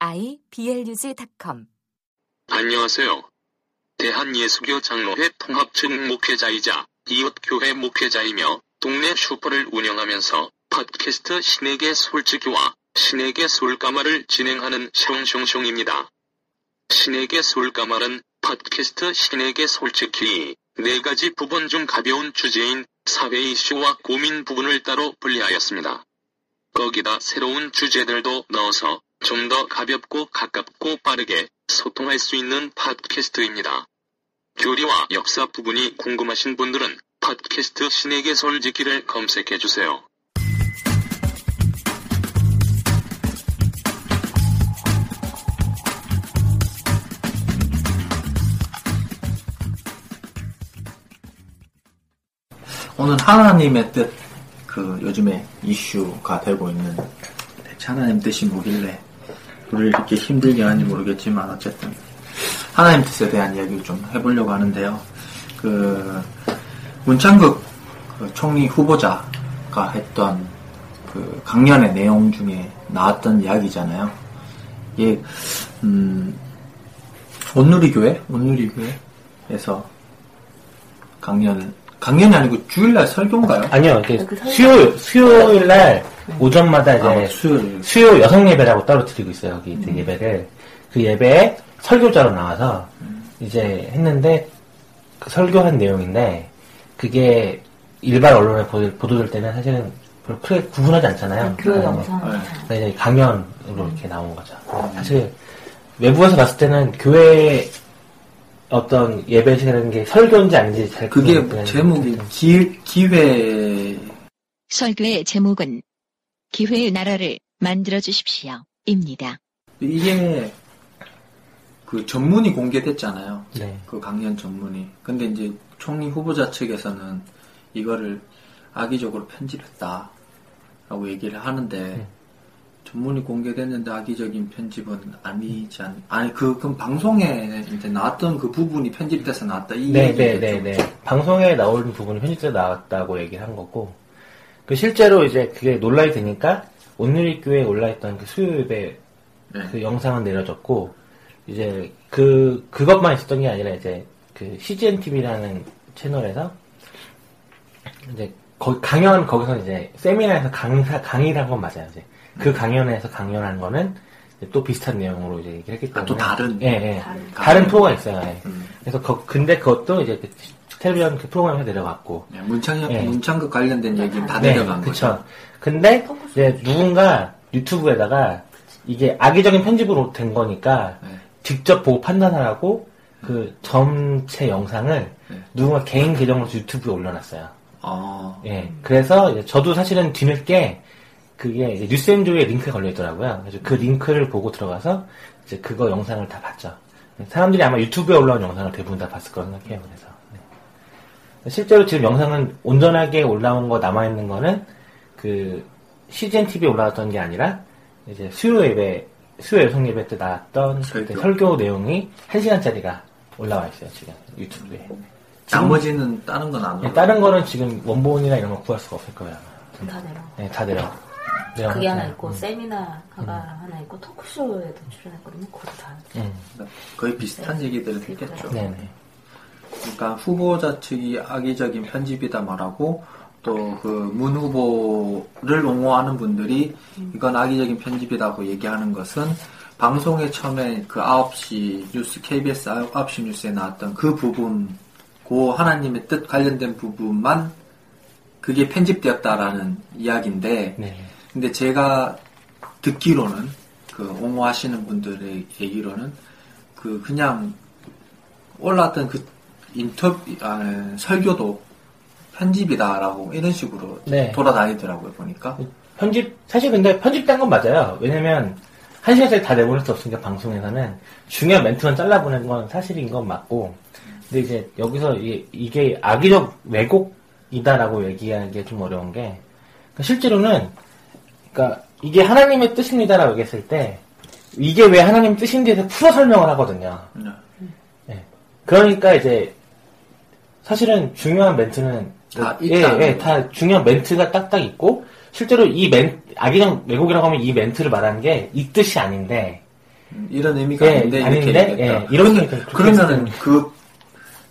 iblog.com 안녕하세요. 대한예수교 장로회 통합측 목회자이자 이웃교회 목회자이며 동네 슈퍼를 운영하면서 팟캐스트 신에게 솔직히와 신에게 솔까말을 진행하는 숑숑숑입니다. 신에게 솔까말은 팟캐스트 신에게 솔직히 네 가지 부분 중 가벼운 주제인 사회 이슈와 고민 부분을 따로 분리하였습니다. 거기다 새로운 주제들도 넣어서 좀 더 가볍고 가깝고 빠르게 소통할 수 있는 팟캐스트입니다. 교리와 역사 부분이 궁금하신 분들은 팟캐스트 신에게 솔직히를 검색해 주세요. 오늘 하나님의 뜻, 그 요즘에 이슈가 되고 있는 대체 하나님 뜻이 뭐길래 우리를 이렇게 힘들게 하는지 모르겠지만 어쨌든 하나님 뜻에 대한 이야기를 좀 해보려고 하는데요. 그 문창극 그 총리 후보자가 했던 그 강연의 내용 중에 나왔던 이야기잖아요. 이게 음, 온누리 교회, 온누리 교회에서 강연을 강연이 아니고 주일날 설교인가요? 아니요, 이게 수요 수요일 날 오전마다 이제 아, 수요일. 수요 여성 예배라고 따로 드리고 있어요. 여기 그 예배를 그 예배에 설교자로 나와서 이제 했는데 그 설교한 내용인데 그게 일반 언론에 보도, 보도될 때는 사실은 별로 크게 구분하지 않잖아요. 교회 네. 영상 네. 그래서 이제 강연으로 이렇게 나온 거죠. 사실 외부에서 봤을 때는 교회 어떤 예배 시간인 게 설교인지 아닌지 잘 그게 제목이 기, 기회 설교의 제목은 기회의 나라를 만들어 주십시오. 입니다. 이게 그 전문이 공개됐잖아요. 네. 그 강연 전문이. 근데 이제 총리 후보자 측에서는 이거를 악의적으로 편집했다라고 얘기를 하는데 네. 전문이 공개됐는데 악의적인 편집은 아니지 않, 아니 그, 그럼 방송에 이제 나왔던 그 부분이 편집돼서 나왔다 이 네, 네, 네, 네. 방송에 나오는 부분이 편집돼 나왔다고 얘기를 한 거고, 그 실제로 이제 그게 논란이 되니까 온누리 교회에 올라있던 그 수요 예배 네. 그 영상은 내려졌고, 이제 그 그것만 있었던 게 아니라 이제 그 CGN TV라는 채널에서 이제 거기 강연 거기서 이제 세미나에서 강사 강의를 한 건 맞아요. 이제 그 강연에서 강연한 거는 또 비슷한 내용으로 이제 얘기를 했기 아, 때문에 또 다른? 예, 예. 다른. 다른 프로가 있어요. 예. 음. 그래서 거- 근데 그것도 이제 그 텔레비전 그 프로그램에 내려갔고 네, 문창, 네. 문창극 관련된 얘기 다 네, 내려간 그쵸. 거죠. 근데 이제 누군가 유튜브에다가 이게 악의적인 편집으로 된 거니까 네. 직접 보고 판단하라고 그 전체 영상을 네. 누군가 개인 계정으로 유튜브에 올려놨어요. 어, 예. 그래서 이제 저도 사실은 뒤늦게 그게 이제 뉴스엔조에 링크가 걸려 있더라고요. 그래서 그 링크를 보고 들어가서 이제 그거 영상을 다 봤죠. 사람들이 아마 유튜브에 올라온 영상을 대부분 다 봤을 거라 생각해요. 그래서. 네. 실제로 지금 영상은 온전하게 올라온 거 남아 있는 거는 그 CGN TV에 올라왔던 게 아니라 이제 수요 예배, 수요 여성 예배 때 나왔던 설교. 그때 설교 내용이 1 시간짜리가 올라와 있어요, 지금 유튜브에. 나머지는 다른 건안 네, 올라. 다른 거는 지금 원본이나 이런 거 구할 수가 없을 거예요. 아마. 다 내려. 네, 다 내려. 내려. 그게 하나 있고 음. 세미나가 하나 있고 토크쇼에도 출연했거든요. 그거 다. 음. 거의 비슷한 얘기들을 했겠죠. 네네. 그러니까 후보자 측이 악의적인 편집이다 말하고 또 그 문 후보를 옹호하는 분들이 이건 악의적인 편집이라고 얘기하는 것은 방송에 처음에 그 9시 뉴스 KBS 9시 뉴스에 나왔던 그 부분 그 하나님의 뜻 관련된 부분만 그게 편집되었다라는 이야기인데 네. 근데 제가 듣기로는 그 옹호하시는 분들의 얘기로는 그 그냥 올라왔던 그 인터뷰 아, 설교도 편집이다라고 이런 식으로 네. 돌아다니더라고요 보니까 편집, 사실 근데 편집된 건 맞아요. 왜냐면, 한 시간짜리 다 내보낼 수 없으니까 방송에서는 중요한 멘트만 잘라보낸 건 사실인 건 맞고 근데 이제 여기서 이, 이게 악의적 왜곡이다라고 얘기하기 좀 어려운 게 그러니까 실제로는 그러니까 이게 하나님의 뜻입니다라고 얘기했을 때 이게 왜 하나님 뜻인지에 대해서 풀어 설명을 하거든요. 네. 예. 그러니까 이제 사실은 중요한 멘트는 다 예, 예, 거. 다 중요한 멘트가 딱딱 있고 실제로 이 멘, 악의적 왜곡이라고 하면 이 멘트를 말하는 게이 뜻이 아닌데 이런 의미가 예, 아닌데 이렇게 아닌데. 예, 이런 게 그렇게 그러면은 그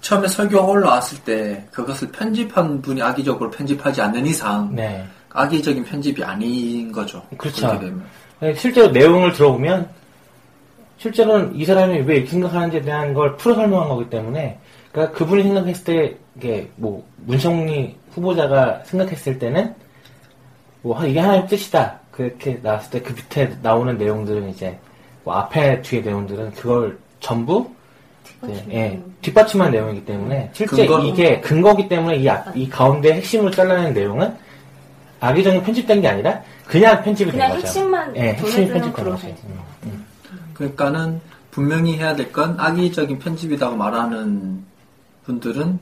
처음에 설교가 올라왔을 때 그것을 편집한 분이 악의적으로 편집하지 않는 이상 네. 악의적인 편집이 아닌 거죠. 그렇죠. 예, 실제로 내용을 들어보면 실제로는 이 사람이 왜 이렇게 생각하는지에 대한 걸 풀어 설명한 거기 때문에 그러니까 그분이 생각했을 때 이게 뭐 문성리 후보자가 생각했을 때는 뭐 하- 이게 하나의 뜻이다 그렇게 나왔을 때 그 밑에 나오는 내용들은 이제 뭐 앞에 뒤에 내용들은 그걸 전부 이제, 예, 뒷받침한 내용이기 때문에 실제 근거로- 이게 근거기 때문에 이, 앞- 이 가운데 핵심을 잘라낸 내용은 악의적인 편집된 게 아니라 그냥 편집이 된 그냥 거죠. 핵심만 예, 핵심이 보내주는 편집된 거지. 음, 음. 그러니까는 분명히 해야 될 건 악의적인 편집이라고 말하는 분들은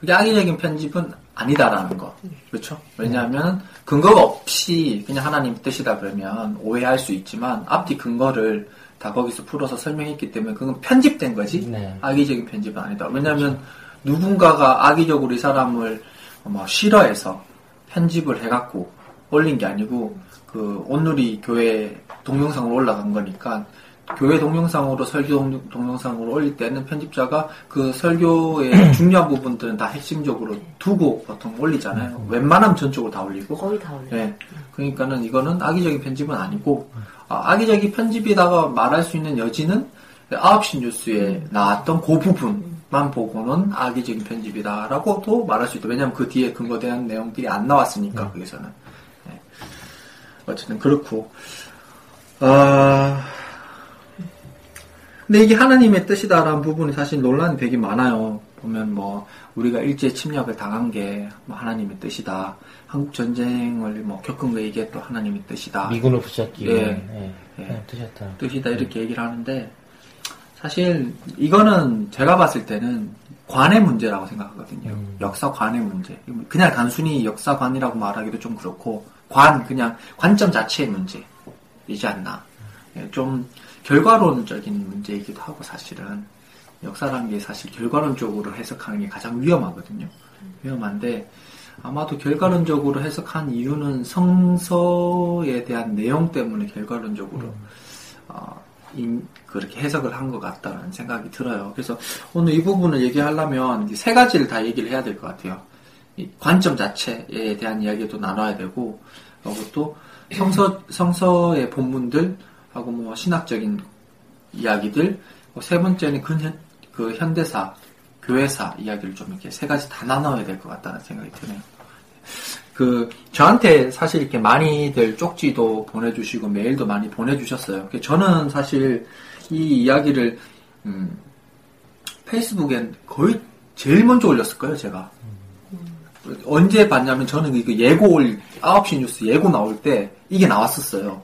그게 악의적인 편집은 아니다라는 거. 그렇죠? 왜냐하면 근거가 없이 그냥 하나님 뜻이다 그러면 오해할 수 있지만 앞뒤 근거를 다 거기서 풀어서 설명했기 때문에 그건 편집된 거지 네. 악의적인 편집은 아니다. 왜냐하면 누군가가 악의적으로 이 사람을 뭐 싫어해서 편집을 해갖고 올린 게 아니고 그 온누리 교회 동영상으로 올라간 거니까 교회 동영상으로 설교 동- 동영상으로 올릴 때는 편집자가 그 설교의 중요한 부분들은 다 핵심적으로 두고 보통 올리잖아요. 웬만하면 전적으로 다 올리고 거의 다 올려요. 네. 그러니까는 이거는 악의적인 편집은 아니고 아, 악의적인 편집이다가 말할 수 있는 여지는 9시 뉴스에 나왔던 그 부분만 보고는 악의적인 편집이다라고도 말할 수 있다. 왜냐하면 그 뒤에 근거대한 내용들이 안 나왔으니까 거기서는. 네. 어쨌든 그렇고 아 근데 이게 하나님의 뜻이다라는 부분이 사실 논란이 되게 많아요. 보면 뭐 우리가 일제 침략을 당한 게뭐 하나님의 뜻이다. 한국 전쟁을 뭐 겪은 거 이게 또 하나님의 뜻이다. 미군을 붙잡기 위해 예. 예, 예. 예, 뜻이었다. 뜻이다 이렇게 얘기를 하는데 사실 이거는 제가 봤을 때는 관의 문제라고 생각하거든요. 음. 역사관의 문제. 그냥 단순히 역사관이라고 말하기도 좀 그렇고 관 그냥 관점 자체의 문제이지 않나. 예, 좀 결과론적인 문제이기도 하고 사실은 역사라는 게 사실 결과론적으로 해석하는 게 가장 위험하거든요. 위험한데 아마도 결과론적으로 해석한 이유는 성서에 대한 내용 때문에 결과론적으로 어, 인- 그렇게 해석을 한 것 같다는 생각이 들어요. 그래서 오늘 이 부분을 얘기하려면 이세 가지를 다 얘기를 해야 될 것 같아요. 이 관점 자체에 대한 이야기도 나눠야 되고, 그리고 또 성서, 성서의 본문들 하고 뭐 신학적인 이야기들, 그리고 세 번째는 근현, 그 현대사, 교회사 이야기를 좀 이렇게 세 가지 다 나눠야 될 것 같다는 생각이 드네요. 그 저한테 사실 이렇게 많이들 쪽지도 보내주시고 메일도 많이 보내주셨어요. 그 저는 사실 이 이야기를 음, 페이스북엔 거의 제일 먼저 올렸을 거예요, 제가. 언제 봤냐면 저는 이거 예고 올 9시 뉴스 예고 나올 때 이게 나왔었어요.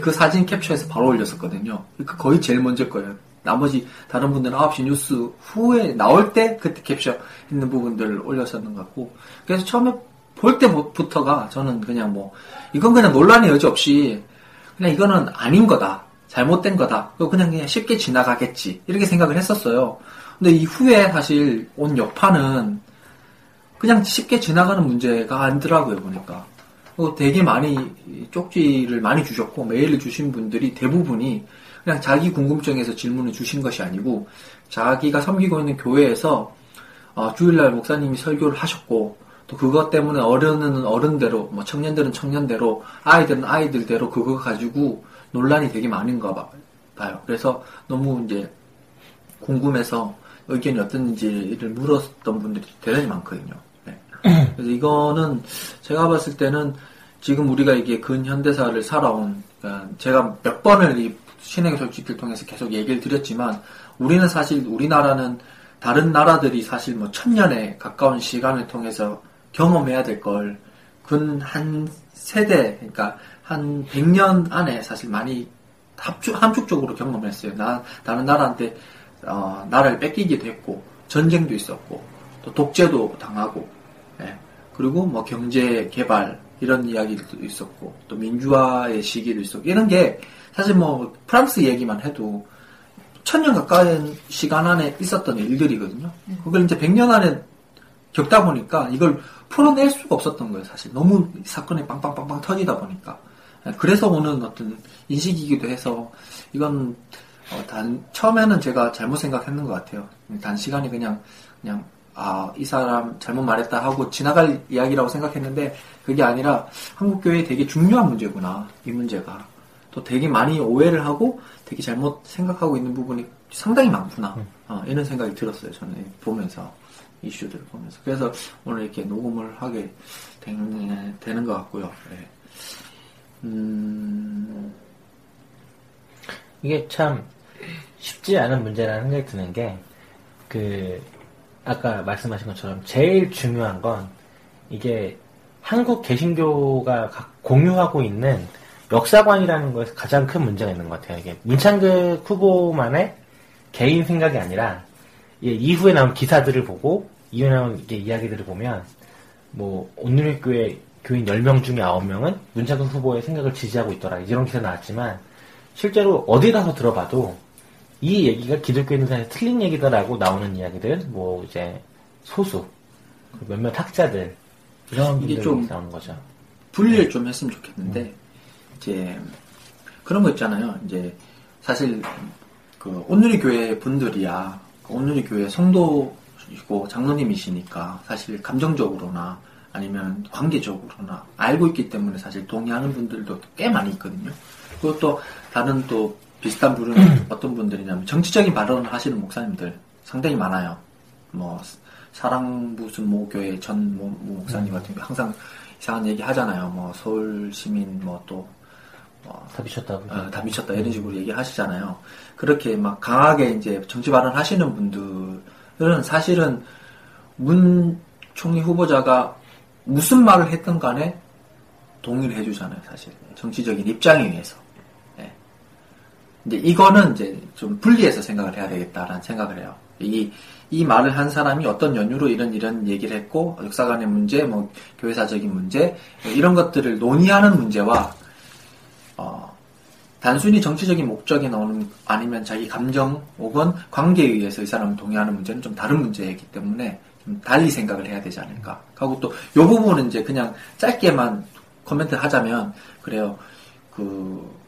그 사진 캡처해서 바로 올렸었거든요. 그 거의 제일 먼저 거예요. 나머지 다른 분들은 9시 뉴스 후에 나올 때 그때 캡처 했는 부분들을 올렸었는 것 같고 그래서 처음에 볼 때부터가 저는 그냥 뭐 이건 그냥 논란의 여지 없이 그냥 이거는 아닌 거다. 잘못된 거다. 그냥 그냥 쉽게 지나가겠지. 이렇게 생각을 했었어요. 근데 이후에 사실 온 여파는 그냥 쉽게 지나가는 문제가 아니더라고요, 보니까. 그리고 되게 많이 쪽지를 많이 주셨고, 메일을 주신 분들이 대부분이 그냥 자기 궁금증에서 질문을 주신 것이 아니고, 자기가 섬기고 있는 교회에서 어, 주일날 목사님이 설교를 하셨고, 또 그것 때문에 어른은 어른대로, 뭐 청년들은 청년대로, 아이들은 아이들대로 그거 가지고 논란이 되게 많은가 봐- 봐요. 그래서 너무 이제 궁금해서 의견이 어떤지를 물었던 분들이 대단히 많거든요. 네. 그래서 이거는 제가 봤을 때는 지금 우리가 이게 근현대사를 살아온 그러니까 제가 몇 번을 이 신행의 솔직을 통해서 계속 얘기를 드렸지만 우리는 사실 우리나라는 다른 나라들이 사실 뭐 천년에 가까운 시간을 통해서 경험해야 될 걸 근 한 세대 그러니까 한 100년 안에 사실 많이 합축, 함축적으로 경험을 했어요. 나, 다른 나라한테, 어, 나라를 뺏기기도 했고, 전쟁도 있었고, 또 독재도 당하고, 예. 그리고 뭐 경제 개발, 이런 이야기도 있었고, 또 민주화의 시기도 있었고, 이런 게 사실 뭐 프랑스 얘기만 해도 천년 가까운 시간 안에 있었던 일들이거든요. 그걸 이제 100년 안에 겪다 보니까 이걸 풀어낼 수가 없었던 거예요, 사실. 너무 사건이 빵빵빵빵 터지다 보니까. 예, 그래서 오는 어떤 인식이기도 해서 이건 어, 단 처음에는 제가 잘못 생각했는 것 같아요. 단시간에 그냥 그냥 아 이 사람 잘못 말했다 하고 지나갈 이야기라고 생각했는데 그게 아니라 한국 교회에 되게 중요한 문제구나 이 문제가. 또 되게 많이 오해를 하고 되게 잘못 생각하고 있는 부분이 상당히 많구나. 어, 이런 생각이 들었어요 저는 보면서 이슈들을 보면서. 그래서 오늘 이렇게 녹음을 하게 된, 되는 것 같고요. 네. 음, 이게 참 쉽지 않은 문제라는 생각이 드는 게, 그, 아까 말씀하신 것처럼 제일 중요한 건 이게 한국 개신교가 각- 공유하고 있는 역사관이라는 것에서 가장 큰 문제가 있는 것 같아요. 이게 문창극 후보만의 개인 생각이 아니라 이 이후에 나온 기사들을 보고 이후에 나온 이게 이야기들을 보면 뭐 온누리교회 교인 10명 중에 9명은 문창극 후보의 생각을 지지하고 있더라. 이런 기사 나왔지만 실제로 어디 가서 들어봐도 이 얘기가 기독교인들 사이에 틀린 얘기다라고 나오는 이야기들 뭐 이제 소수 그 몇몇 학자들 이런 분들이 좀 나오는 거죠. 분리를 좀 했으면 좋겠는데 이제 그런 거 있잖아요. 이제 사실 그 온누리 교회 분들이야 그 온누리 교회 성도이고 장로님이시니까 사실 감정적으로나 아니면 관계적으로나 알고 있기 때문에 사실 동의하는 분들도 꽤 많이 있거든요. 그것도 다른 또 비슷한 부류는 어떤 분들이냐면 정치적인 발언을 하시는 목사님들 상당히 많아요. 뭐 사랑 무슨 모 교회 전 모, 모 목사님 같은 경우 항상 이상한 얘기 하잖아요. 뭐 서울 시민 뭐또 뭐, 다 미쳤다고. 어, 다 미쳤다 이런 식으로 얘기하시잖아요. 그렇게 막 강하게 이제 정치 발언 하시는 분들은 사실은 문 총리 후보자가 무슨 말을 했던 간에 동의를 해주잖아요. 사실 정치적인 입장에 의해서. 예. 근데 이거는 이제 좀 분리해서 생각을 해야 되겠다라는 생각을 해요. 이, 이 말을 한 사람이 어떤 연유로 이런 이런 얘기를 했고 역사관의 문제, 뭐 교회사적인 문제 이런 것들을 논의하는 문제와 어, 단순히 정치적인 목적이 나오는 아니면 자기 감정 혹은 관계에 의해서 이 사람을 동의하는 문제는 좀 다른 문제이기 때문에 좀 달리 생각을 해야 되지 않을까. 하고 또이 부분은 이제 그냥 짧게만 코멘트 하자면 그래요. 그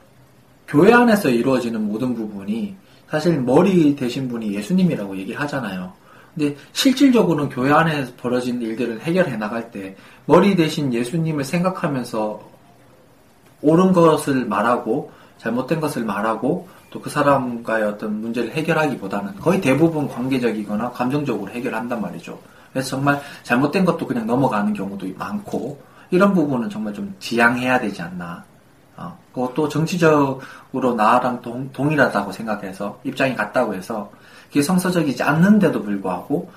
교회 안에서 이루어지는 모든 부분이 사실 머리 되신 분이 예수님이라고 얘기를 하잖아요. 근데 실질적으로는 교회 안에 벌어진 일들을 해결해 나갈 때 머리 대신 예수님을 생각하면서 옳은 것을 말하고 잘못된 것을 말하고 또 그 사람과의 어떤 문제를 해결하기보다는 거의 대부분 관계적이거나 감정적으로 해결한단 말이죠. 그래서 정말 잘못된 것도 그냥 넘어가는 경우도 많고 이런 부분은 정말 좀 지양해야 되지 않나. 어, 그것도 정치적으로 나랑 동, 동일하다고 생각해서 입장이 같다고 해서 그게 성서적이지 않는데도 불구하고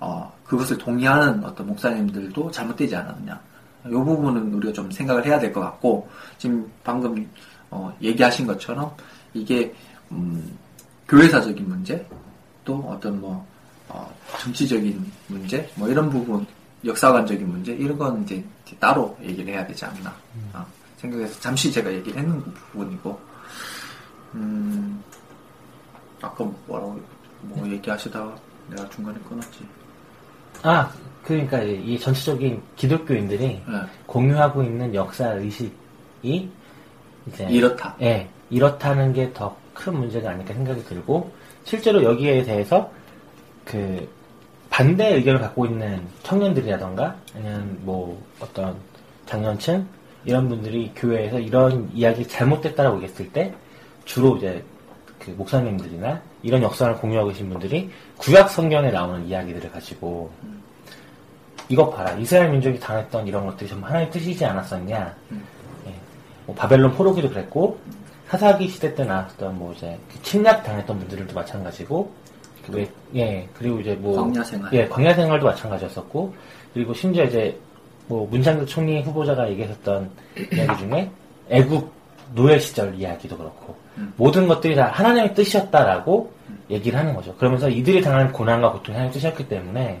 어, 그것을 동의하는 어떤 목사님들도 잘못되지 않았느냐. 이 부분은 우리가 좀 생각을 해야 될 것 같고 지금 방금 어, 얘기하신 것처럼 이게 음, 교회사적인 문제 또 어떤 뭐 어, 정치적인 문제 뭐 이런 부분 역사관적인 문제 이런 건 이제 따로 얘기를 해야 되지 않나 어, 생각해서 잠시 제가 얘기를 했는 부분이고 음, 아까 뭐라고 뭐 얘기하시다가 내가 중간에 끊었지 아, 그러니까 이 전체적인 기독교인들이 네. 공유하고 있는 역사 의식이 이제 이렇다 예, 이렇다는 게 더 큰 문제가 아닐까 생각이 들고 실제로 여기에 대해서 그 반대 의견을 갖고 있는 청년들이라던가 아니면 뭐 어떤 장년층 이런 분들이 교회에서 이런 이야기 잘못됐다라고 얘기했을 때 주로 이제 그 목사님들이나 이런 역사를 공유하고 계신 분들이 구약 성경에 나오는 이야기들을 가지고 이것 봐라 이스라엘 민족이 당했던 이런 것들이 전부 하나의 뜻이지 않았었냐 예. 뭐 바벨론 포로기도 그랬고 사사기 시대 때 나왔던 뭐 이제 그 침략 당했던 분들도 마찬가지고 그 왜- 예 그리고 이제 뭐 광야 생활. 예 광야 생활도 마찬가지였었고 그리고 심지어 이제 뭐 문창규 총리 후보자가 얘기했었던 이야기 중에 애국 노예 시절 이야기도 그렇고 음. 모든 것들이 다 하나님의 뜻이었다라고 얘기를 하는 거죠. 그러면서 이들이 당하는 고난과 고통이 하나님의 뜻이었기 때문에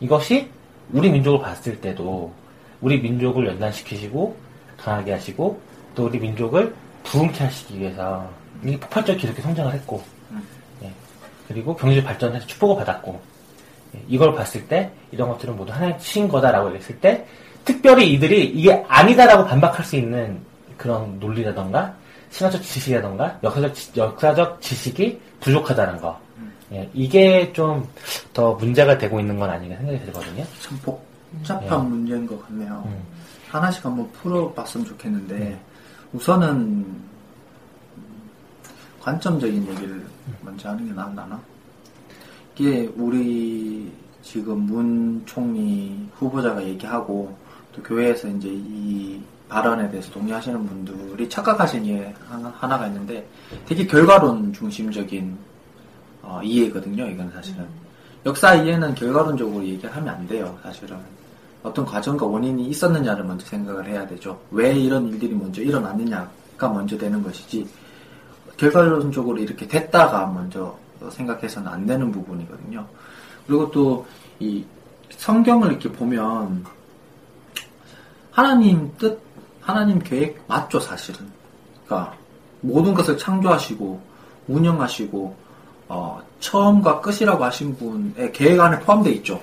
이것이 우리 민족을 봤을 때도 우리 민족을 연단시키시고 강하게 하시고 또 우리 민족을 부흥케 하시기 위해서 이게 폭발적으로 이렇게 성장을 했고 예. 그리고 경제 발전해서 축복을 받았고 예. 이걸 봤을 때 이런 것들은 모두 하나의 신 거다라고 얘기했을 때 특별히 이들이 이게 아니다라고 반박할 수 있는 그런 논리라던가 신화적 지식이라던가 역사적, 지- 역사적 지식이 부족하다는 거 예. 이게 좀 더 문제가 되고 있는 건 아닌가 생각이 들거든요. 참 복잡한 예. 문제인 것 같네요. 음. 하나씩 한번 풀어봤으면 좋겠는데 네. 우선은 관점적인 얘기를 먼저 하는 게 낫나? 이게 우리 지금 문 총리 후보자가 얘기하고 또 교회에서 이제 이 발언에 대해서 동의하시는 분들이 착각하신 게 하나, 하나가 있는데 되게 결과론 중심적인 어, 이해거든요. 이건 사실은 역사 이해는 결과론적으로 얘기하면 안 돼요. 사실은 어떤 과정과 원인이 있었느냐를 먼저 생각을 해야 되죠. 왜 이런 일들이 먼저 일어났느냐가 먼저 되는 것이지 결과론적으로 이렇게 됐다가 먼저 생각해서는 안 되는 부분이거든요. 그리고 또 이 성경을 이렇게 보면 하나님 뜻, 하나님 계획 맞죠, 사실은. 그러니까 모든 것을 창조하시고 운영하시고 어, 처음과 끝이라고 하신 분의 계획 안에 포함되어 있죠.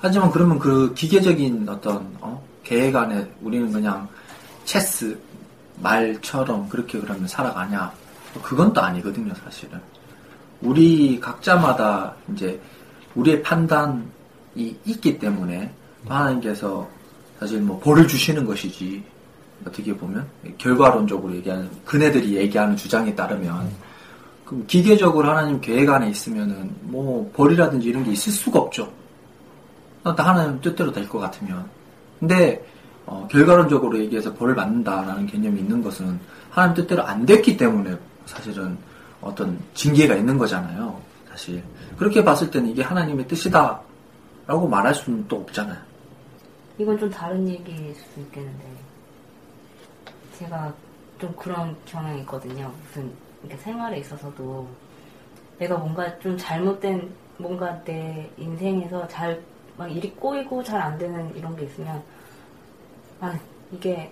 하지만 그러면 그 기계적인 어떤 어, 계획 안에 우리는 그냥 체스 말처럼 그렇게 그러면 살아가냐? 그건 또 아니거든요, 사실은. 우리 각자마다 이제 우리의 판단이 있기 때문에 하나님께서 사실 뭐 벌을 주시는 것이지 어떻게 보면 결과론적으로 얘기하는 그네들이 얘기하는 주장에 따르면 그럼 기계적으로 하나님 계획 안에 있으면은 뭐 벌이라든지 이런 게 있을 수가 없죠. 다 하나님 뜻대로 될 것 같으면. 근데 어, 결과론적으로 얘기해서 벌을 받는다라는 개념이 있는 것은 하나님 뜻대로 안 됐기 때문에 사실은 어떤 징계가 있는 거잖아요. 사실 그렇게 봤을 때는 이게 하나님의 뜻이다 라고 말할 수는 또 없잖아요. 이건 좀 다른 얘기일 수도 있겠는데 제가 좀 그런 경향이 있거든요. 무슨 이렇게 생활에 있어서도 내가 뭔가 좀 잘못된 뭔가 내 인생에서 잘 막 일이 꼬이고 잘 안 되는 이런 게 있으면 아 이게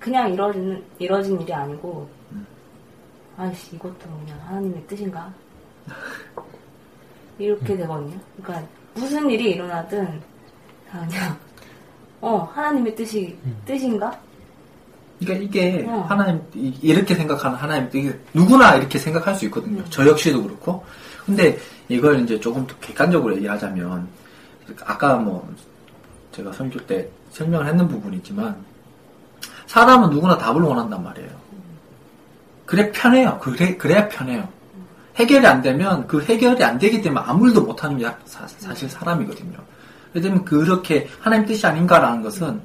그냥 이뤄진 이뤄진 일이 아니고 아씨 이것도 그냥 하나님의 뜻인가 이렇게 되거든요. 그러니까 무슨 일이 일어나든 다 그냥 어 하나님의 뜻이 뜻인가? 그러니까 이게 어. 하나님 이- 이렇게 생각하는 하나님 이게 누구나 이렇게 생각할 수 있거든요. 저 역시도 그렇고. 근데 이걸 이제 조금 더 객관적으로 얘기하자면 아까 뭐 제가 설교 때 설명을 했는 부분이지만 사람은 누구나 답을 원한단 말이에요. 그래 편해요. 그래 그래야 편해요. 해결이 안 되면 그 해결이 안 되기 때문에 아무 일도 못하는 게 사- 사실 사람이거든요. 때문에 그렇게 하나님 뜻이 아닌가라는 것은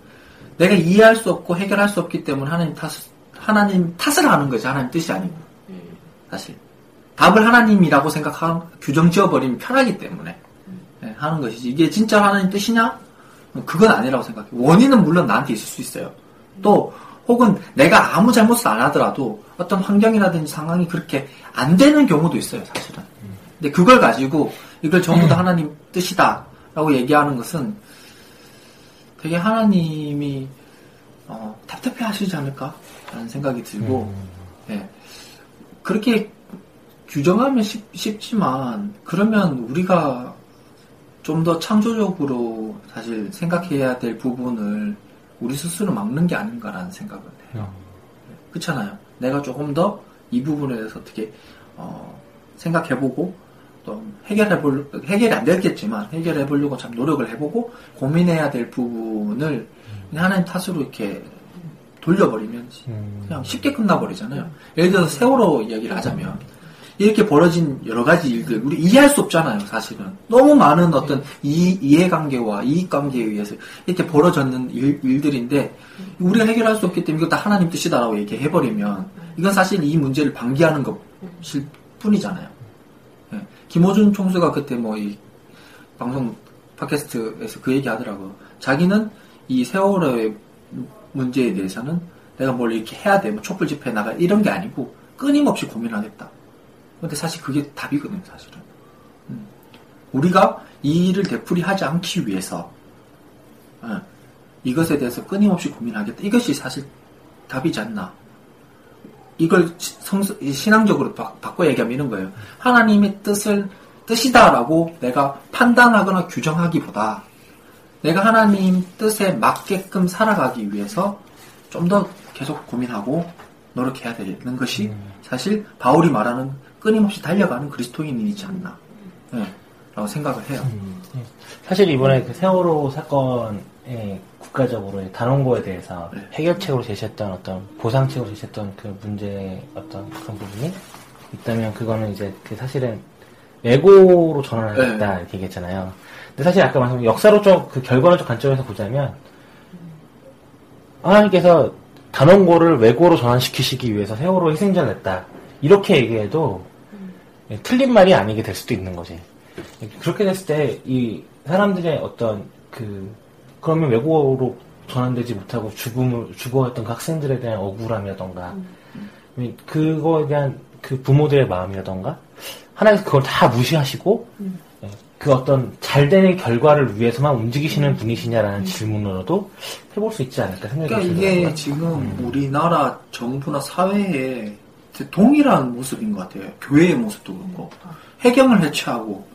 내가 이해할 수 없고 해결할 수 없기 때문에 하나님 탓, 하나님 탓을 하는 거지 하나님 뜻이 아니고 사실 답을 하나님이라고 생각하고 규정 지어버리면 편하기 때문에 예, 하는 것이지 이게 진짜 하나님 뜻이냐? 그건 아니라고 생각해. 원인은 물론 나한테 있을 수 있어요. 또 혹은 내가 아무 잘못을 안 하더라도 어떤 환경이라든지 상황이 그렇게 안 되는 경우도 있어요, 사실은. 근데 그걸 가지고 이걸 전부 다 하나님 뜻이다라고 얘기하는 것은 되게 하나님이 어, 답답해 하시지 않을까라는 생각이 들고 예. 그렇게 규정하면 쉽, 쉽지만 그러면 우리가 좀 더 창조적으로 사실 생각해야 될 부분을 우리 스스로 막는 게 아닌가라는 생각을 해요. 그렇잖아요. 내가 조금 더 이 부분에 대해서 어떻게 어, 생각해보고 또 해결해볼 해결이 안 되겠지만 해결해보려고 참 노력을 해보고 고민해야 될 부분을 그냥 하나님 탓으로 이렇게 돌려버리면 그냥 쉽게 끝나버리잖아요. 예를 들어서 세월호 이야기를 하자면 이렇게 벌어진 여러 가지 일들 우리 이해할 수 없잖아요. 사실은 너무 많은 어떤 이, 이해관계와 이익관계에 의해서 이렇게 벌어졌는 일, 일들인데 우리가 해결할 수 없기 때문에 이거 다 하나님 뜻이다라고 얘기해 버리면 이건 사실 이 문제를 방기하는 것일 뿐이잖아요. 예. 김호준 총수가 그때 뭐 이 방송 팟캐스트에서 그 얘기 하더라고. 자기는 이 세월호의 문제에 대해서는 내가 뭘 이렇게 해야 돼, 뭐 촛불 집회 나가 이런 게 아니고 끊임없이 고민하겠다. 근데 사실 그게 답이거든요, 사실은. 음. 우리가 이 일을 되풀이하지 않기 위해서 어, 이것에 대해서 끊임없이 고민하겠다. 이것이 사실 답이지 않나. 이걸 이 신앙적으로 바, 바꿔 얘기하면 이런 거예요. 하나님의 뜻을 뜻이다라고 내가 판단하거나 규정하기보다 내가 하나님 뜻에 맞게끔 살아가기 위해서 좀 더 계속 고민하고 노력해야 되는 것이 사실 바울이 말하는 끊임없이 달려가는 그리스도인이지 않나 예, 라고 생각을 해요. 사실 이번에 그 세월호 사건에 국가적으로 단원고에 대해서 네. 해결책으로 제시했던 어떤 보상책으로 제시했던 그 문제 어떤 그런 부분이 있다면 그거는 이제 그 사실은 외고로 전환했다 네. 이렇게 얘기했잖아요. 근데 사실 아까 말씀 역사로적 그 결과론적 관점에서 보자면 하나님께서 단원고를 외고로 전환시키시기 위해서 세월호 희생자를 냈다 이렇게 얘기해도 예, 틀린 말이 아니게 될 수도 있는 거지. 그렇게 됐을 때 이 사람들의 어떤 그 그러면 외국어로 전환되지 못하고 죽음을 죽어했던 그 학생들에 대한 억울함이라던가 이 그거에 대한 그 부모들의 마음이라던가 하나님께서 그걸 다 무시하시고 예, 그 어떤 잘 되는 결과를 위해서만 움직이시는 분이시냐라는 질문으로도 해볼 수 있지 않을까 생각이 그러니까 들더라고요. 이게 지금 우리나라 정부나 사회에 동일한 모습인 것 같아요. 교회의 모습도 그렇고 해경을 해체하고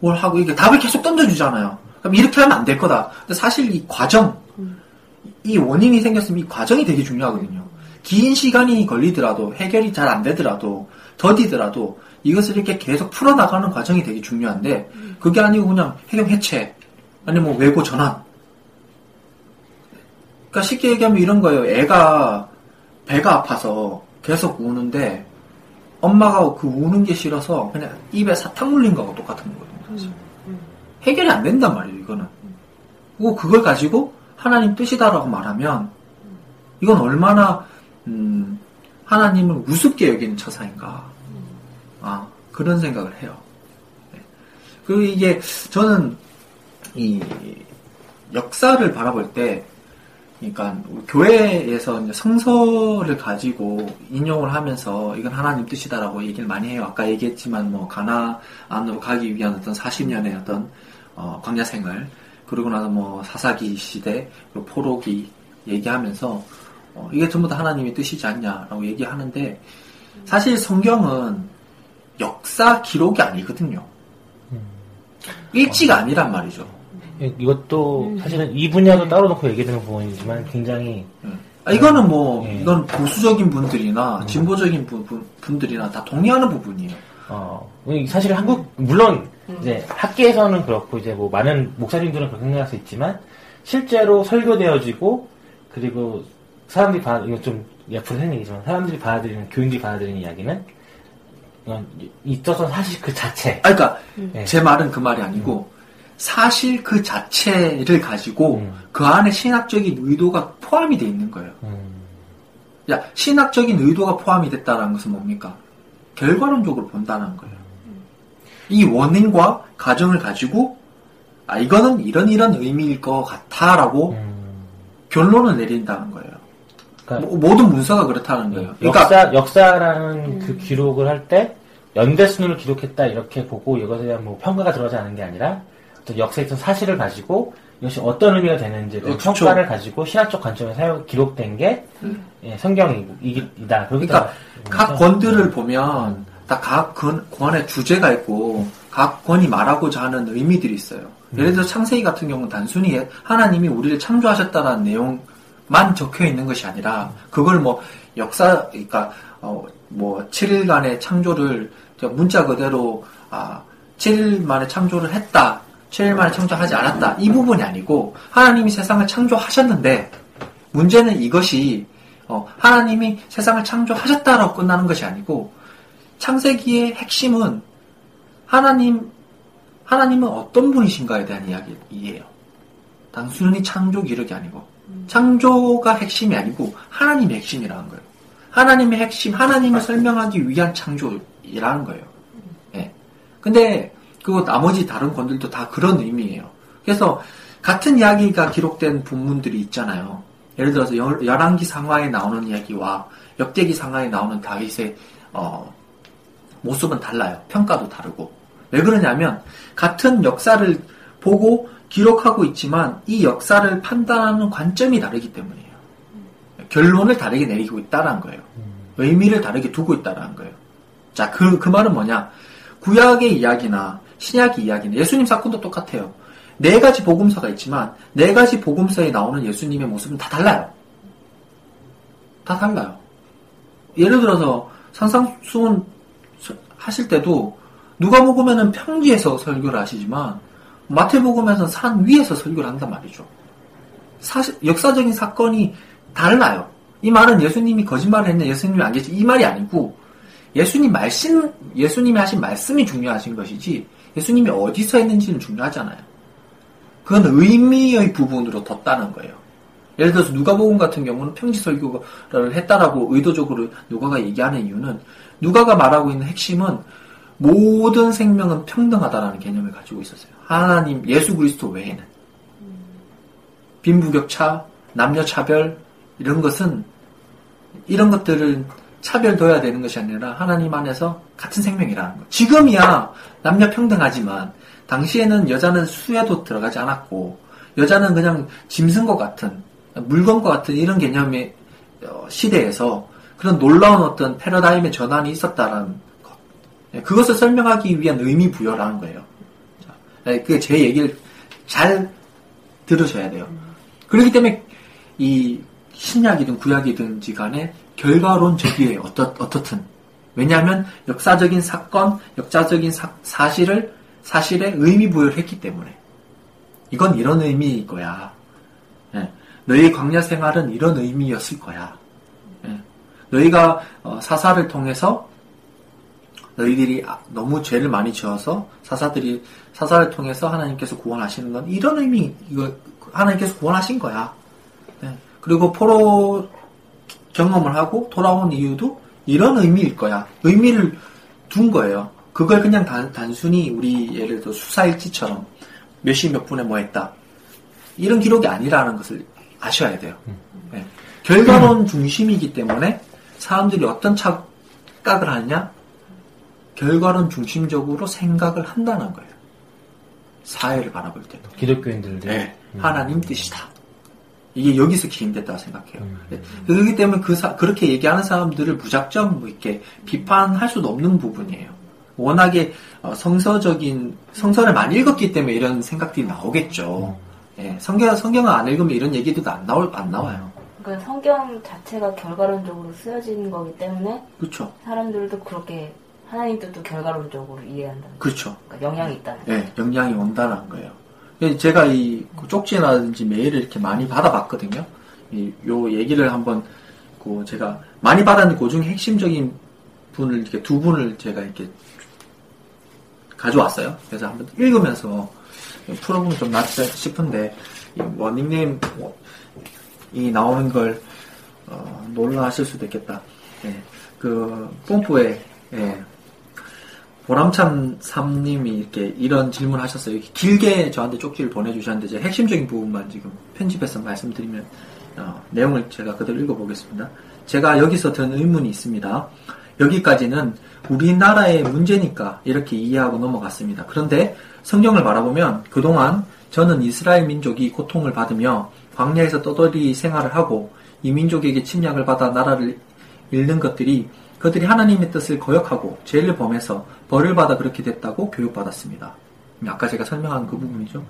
뭘 하고 이게 답을 계속 던져주잖아요. 그럼 이렇게 하면 안 될 거다. 근데 사실 이 과정, 이 원인이 생겼으면 이 과정이 되게 중요하거든요. 긴 시간이 걸리더라도 해결이 잘 안 되더라도 더디더라도 이것을 이렇게 계속 풀어나가는 과정이 되게 중요한데 그게 아니고 그냥 해경 해체 아니면 뭐 외고 전환 그러니까 쉽게 얘기하면 이런 거예요. 애가 배가 아파서 계속 우는데 엄마가 그 우는 게 싫어서 그냥 입에 사탕 물린 거하고 똑같은 거거든요. 사실. 해결이 안 된단 말이에요. 이거는. 그리고 그걸 가지고 하나님 뜻이다라고 말하면 이건 얼마나 음, 하나님을 우습게 여기는 처사인가. 아 그런 생각을 해요. 네. 그리고 이게 저는 이 역사를 바라볼 때 그러니까 교회에서 이제 성서를 가지고 인용을 하면서 이건 하나님 뜻이다라고 얘기를 많이 해요. 아까 얘기했지만 뭐 가나 안으로 가기 위한 어떤 40년의 어떤 어, 광야 생활 그리고 나서 뭐 사사기 시대 그리고 포로기 얘기하면서 어, 이게 전부 다 하나님의 뜻이지 않냐라고 얘기하는데 사실 성경은 역사 기록이 아니거든요. 일지가 아니란 말이죠. 예, 이것도 사실은 이 분야도 따로 놓고 얘기되는 부분이지만 굉장히 아, 이거는 뭐 예. 이건 보수적인 분들이나 진보적인 분, 분- 분들이나 다 동의하는 부분이에요. 어, 이 사실 한국, 물론, 이제 학계에서는 그렇고, 이제 뭐 많은 목사님들은 그렇게 생각할 수 있지만, 실제로 설교되어지고, 그리고 사람들이 받아, 이거 좀 옆으로 생긴 얘기지만, 사람들이 받아들이는, 교인들이 받아들이는 이야기는, 이건 있어서 사실 그 자체. 아, 그러니까 예. 제 말은 그 말이 아니고 사실 그 자체를 가지고 음. 그 안에 신학적인 의도가 포함이 돼 있는 거예요. 음, 야, 신학적인 의도가 포함이 됐다는 것은 뭡니까? 결과론적으로 본다는 거예요. 이 원인과 가정을 가지고 아 이거는 이런 이런 의미일 것 같아라고 음. 결론을 내린다는 거예요. 그러니까 모- 모든 문서가 그렇다는 거예요. 그러니까 역사, 역사라는 그 기록을 할 때, 연대 순으로 기록했다, 이렇게 보고, 이것에 대한 뭐 평가가 들어가지 않은 게 아니라, 역사에 있던 사실을 가지고, 이것이 어떤 의미가 되는지에 대한 어. 평가를 가지고, 신학적 관점에서 사용, 기록된 게, 예, 성경이다. 그러니까 각 권들을 보면 다각 권의 주제가 있고 각 권이 말하고자 하는 의미들이 있어요. 예를 들어 창세기 같은 경우는 단순히 하나님이 우리를 창조하셨다는 내용만 적혀 있는 것이 아니라 그걸 뭐 역사 그러니까 어, 뭐 7일간의 창조를 저 문자 그대로 아 7일 만에 창조를 했다. 7일 만에 창조하지 않았다. 이 부분이 아니고 하나님이 세상을 창조하셨는데 문제는 이것이 어, 하나님이 세상을 창조하셨다라고 끝나는 것이 아니고 창세기의 핵심은 하나님 하나님은 어떤 분이신가에 대한 이야기예요. 단순히 창조 기록이 아니고 창조가 핵심이 아니고 하나님의 핵심이라는 거예요. 하나님의 핵심, 하나님을 설명하기 위한 창조이라는 거예요. 예. 근데 그 나머지 다른 권들도 다 그런 의미예요. 그래서 같은 이야기가 기록된 본문들이 있잖아요. 예를 들어서 열- 열왕기 상하에 나오는 이야기와 역대기 상하에 나오는 다윗의 어, 모습은 달라요. 평가도 다르고. 왜 그러냐면 같은 역사를 보고 기록하고 있지만 이 역사를 판단하는 관점이 다르기 때문이에요. 결론을 다르게 내리고 있다는 거예요. 의미를 다르게 두고 있다는 거예요. 자, 그, 그 말은 뭐냐? 구약의 이야기나 신약의 이야기나 예수님 사건도 똑같아요. 네 가지 복음서가 있지만 네 가지 복음서에 나오는 예수님의 모습은 다 달라요. 다 달라요. 예를 들어서 산상수훈 하실 때도 누가 먹으면은 평지에서 설교를 하시지만 마태복음에서는 산 위에서 설교를 한단 말이죠. 사실 역사적인 사건이 달라요. 이 말은 예수님이 거짓말을 했네, 예수님이 안 계시. 이 말이 아니고 예수님 말씀, 예수님이 하신 말씀이 중요하신 것이지 예수님이 어디서 했는지는 중요하잖아요. 그건 의미의 부분으로 뒀다는 거예요. 예를 들어서 누가복음 같은 경우는 평지 설교를 했다라고 의도적으로 누가가 얘기하는 이유는 누가가 말하고 있는 핵심은 모든 생명은 평등하다라는 개념을 가지고 있었어요. 하나님, 예수 그리스도 외에는. 빈부격차, 남녀 차별, 이런 것은, 이런 것들을 차별둬야 되는 것이 아니라 하나님 안에서 같은 생명이라는 것. 지금이야 남녀 평등하지만, 당시에는 여자는 수에도 들어가지 않았고, 여자는 그냥 짐승과 같은, 물건과 같은 이런 개념의 어, 시대에서 그런 놀라운 어떤 패러다임의 전환이 있었다라는 것. 예, 그것을 설명하기 위한 의미 부여라는 거예요. 예, 그게 제 얘기를 잘 들으셔야 돼요. 그렇기 때문에 이 신약이든 구약이든지 간에 결과론적이에요. 어떻, 어떻든. 왜냐하면 역사적인 사건, 역사적인 사, 실을 사실에 의미 부여를 했기 때문에. 이건 이런 의미일 거야. 예. 너희 광야 생활은 이런 의미였을 거야. 예. 너희가 어, 사사를 통해서 너희들이 아, 너무 죄를 많이 지어서 사사들이 사사를 통해서 하나님께서 구원하시는 건 이런 의미 이거 하나님께서 구원하신 거야. 네. 그리고 포로 경험을 하고 돌아온 이유도 이런 의미일 거야. 의미를 둔 거예요. 그걸 그냥 단, 순히 우리 예를 들어 수사일지처럼 몇 시 몇 분에 뭐 했다. 이런 기록이 아니라는 것을 아셔야 돼요. 네. 결과론 중심이기 때문에 사람들이 어떤 착각을 하느냐? 결과론 중심적으로 생각을 한다는 거예요. 사회를 바라볼 때도. 기독교인들 네. 하나님 뜻이다. 이게 여기서 기인됐다고 생각해요. 음. 네. 그렇기 때문에 그 사, 그렇게 얘기하는 사람들을 무작정 뭐 이렇게 비판할 수도 없는 부분이에요. 워낙에 어, 성서적인 성서를 많이 읽었기 때문에 이런 생각들이 나오겠죠. 음. 네. 성경 성경을 안 읽으면 이런 얘기도 안 나올 안 나와요. 그러니까 성경 자체가 결과론적으로 쓰여진 거기 때문에 그렇죠. 사람들도 그렇게 하나님 뜻도 결과론적으로 이해한다. 그렇죠. 그러니까 영향이 있다는 네, 영향이 온다는 거예요. 제가 이 쪽지라든지 메일을 이렇게 많이 받아봤거든요. 이, 요 얘기를 한번 그 제가 많이 받았는데 그 중에 핵심적인 분을 이렇게 두 분을 제가 이렇게 가져왔어요. 그래서 한번 읽으면서 풀어보면 좀 낫지 싶은데 뭐 닉네임 뭐, 이 나오는 걸 어, 놀라하실 수도 있겠다. 예, 그 뽐뿌에 예, 보람찬 삼님이 이렇게 이런 질문 하셨어요. 길게 저한테 쪽지를 보내주셨는데 제 핵심적인 부분만 지금 편집해서 말씀드리면 어, 내용을 제가 그대로 읽어보겠습니다. 제가 여기서 든 의문이 있습니다. 여기까지는 우리나라의 문제니까 이렇게 이해하고 넘어갔습니다. 그런데 성경을 바라보면 그동안 저는 이스라엘 민족이 고통을 받으며 광야에서 떠돌이 생활을 하고 이 민족에게 침략을 받아 나라를 잃는 것들이 그들이 하나님의 뜻을 거역하고 죄를 범해서 벌을 받아 그렇게 됐다고 교육받았습니다. 아까 제가 설명한 그 부분이죠.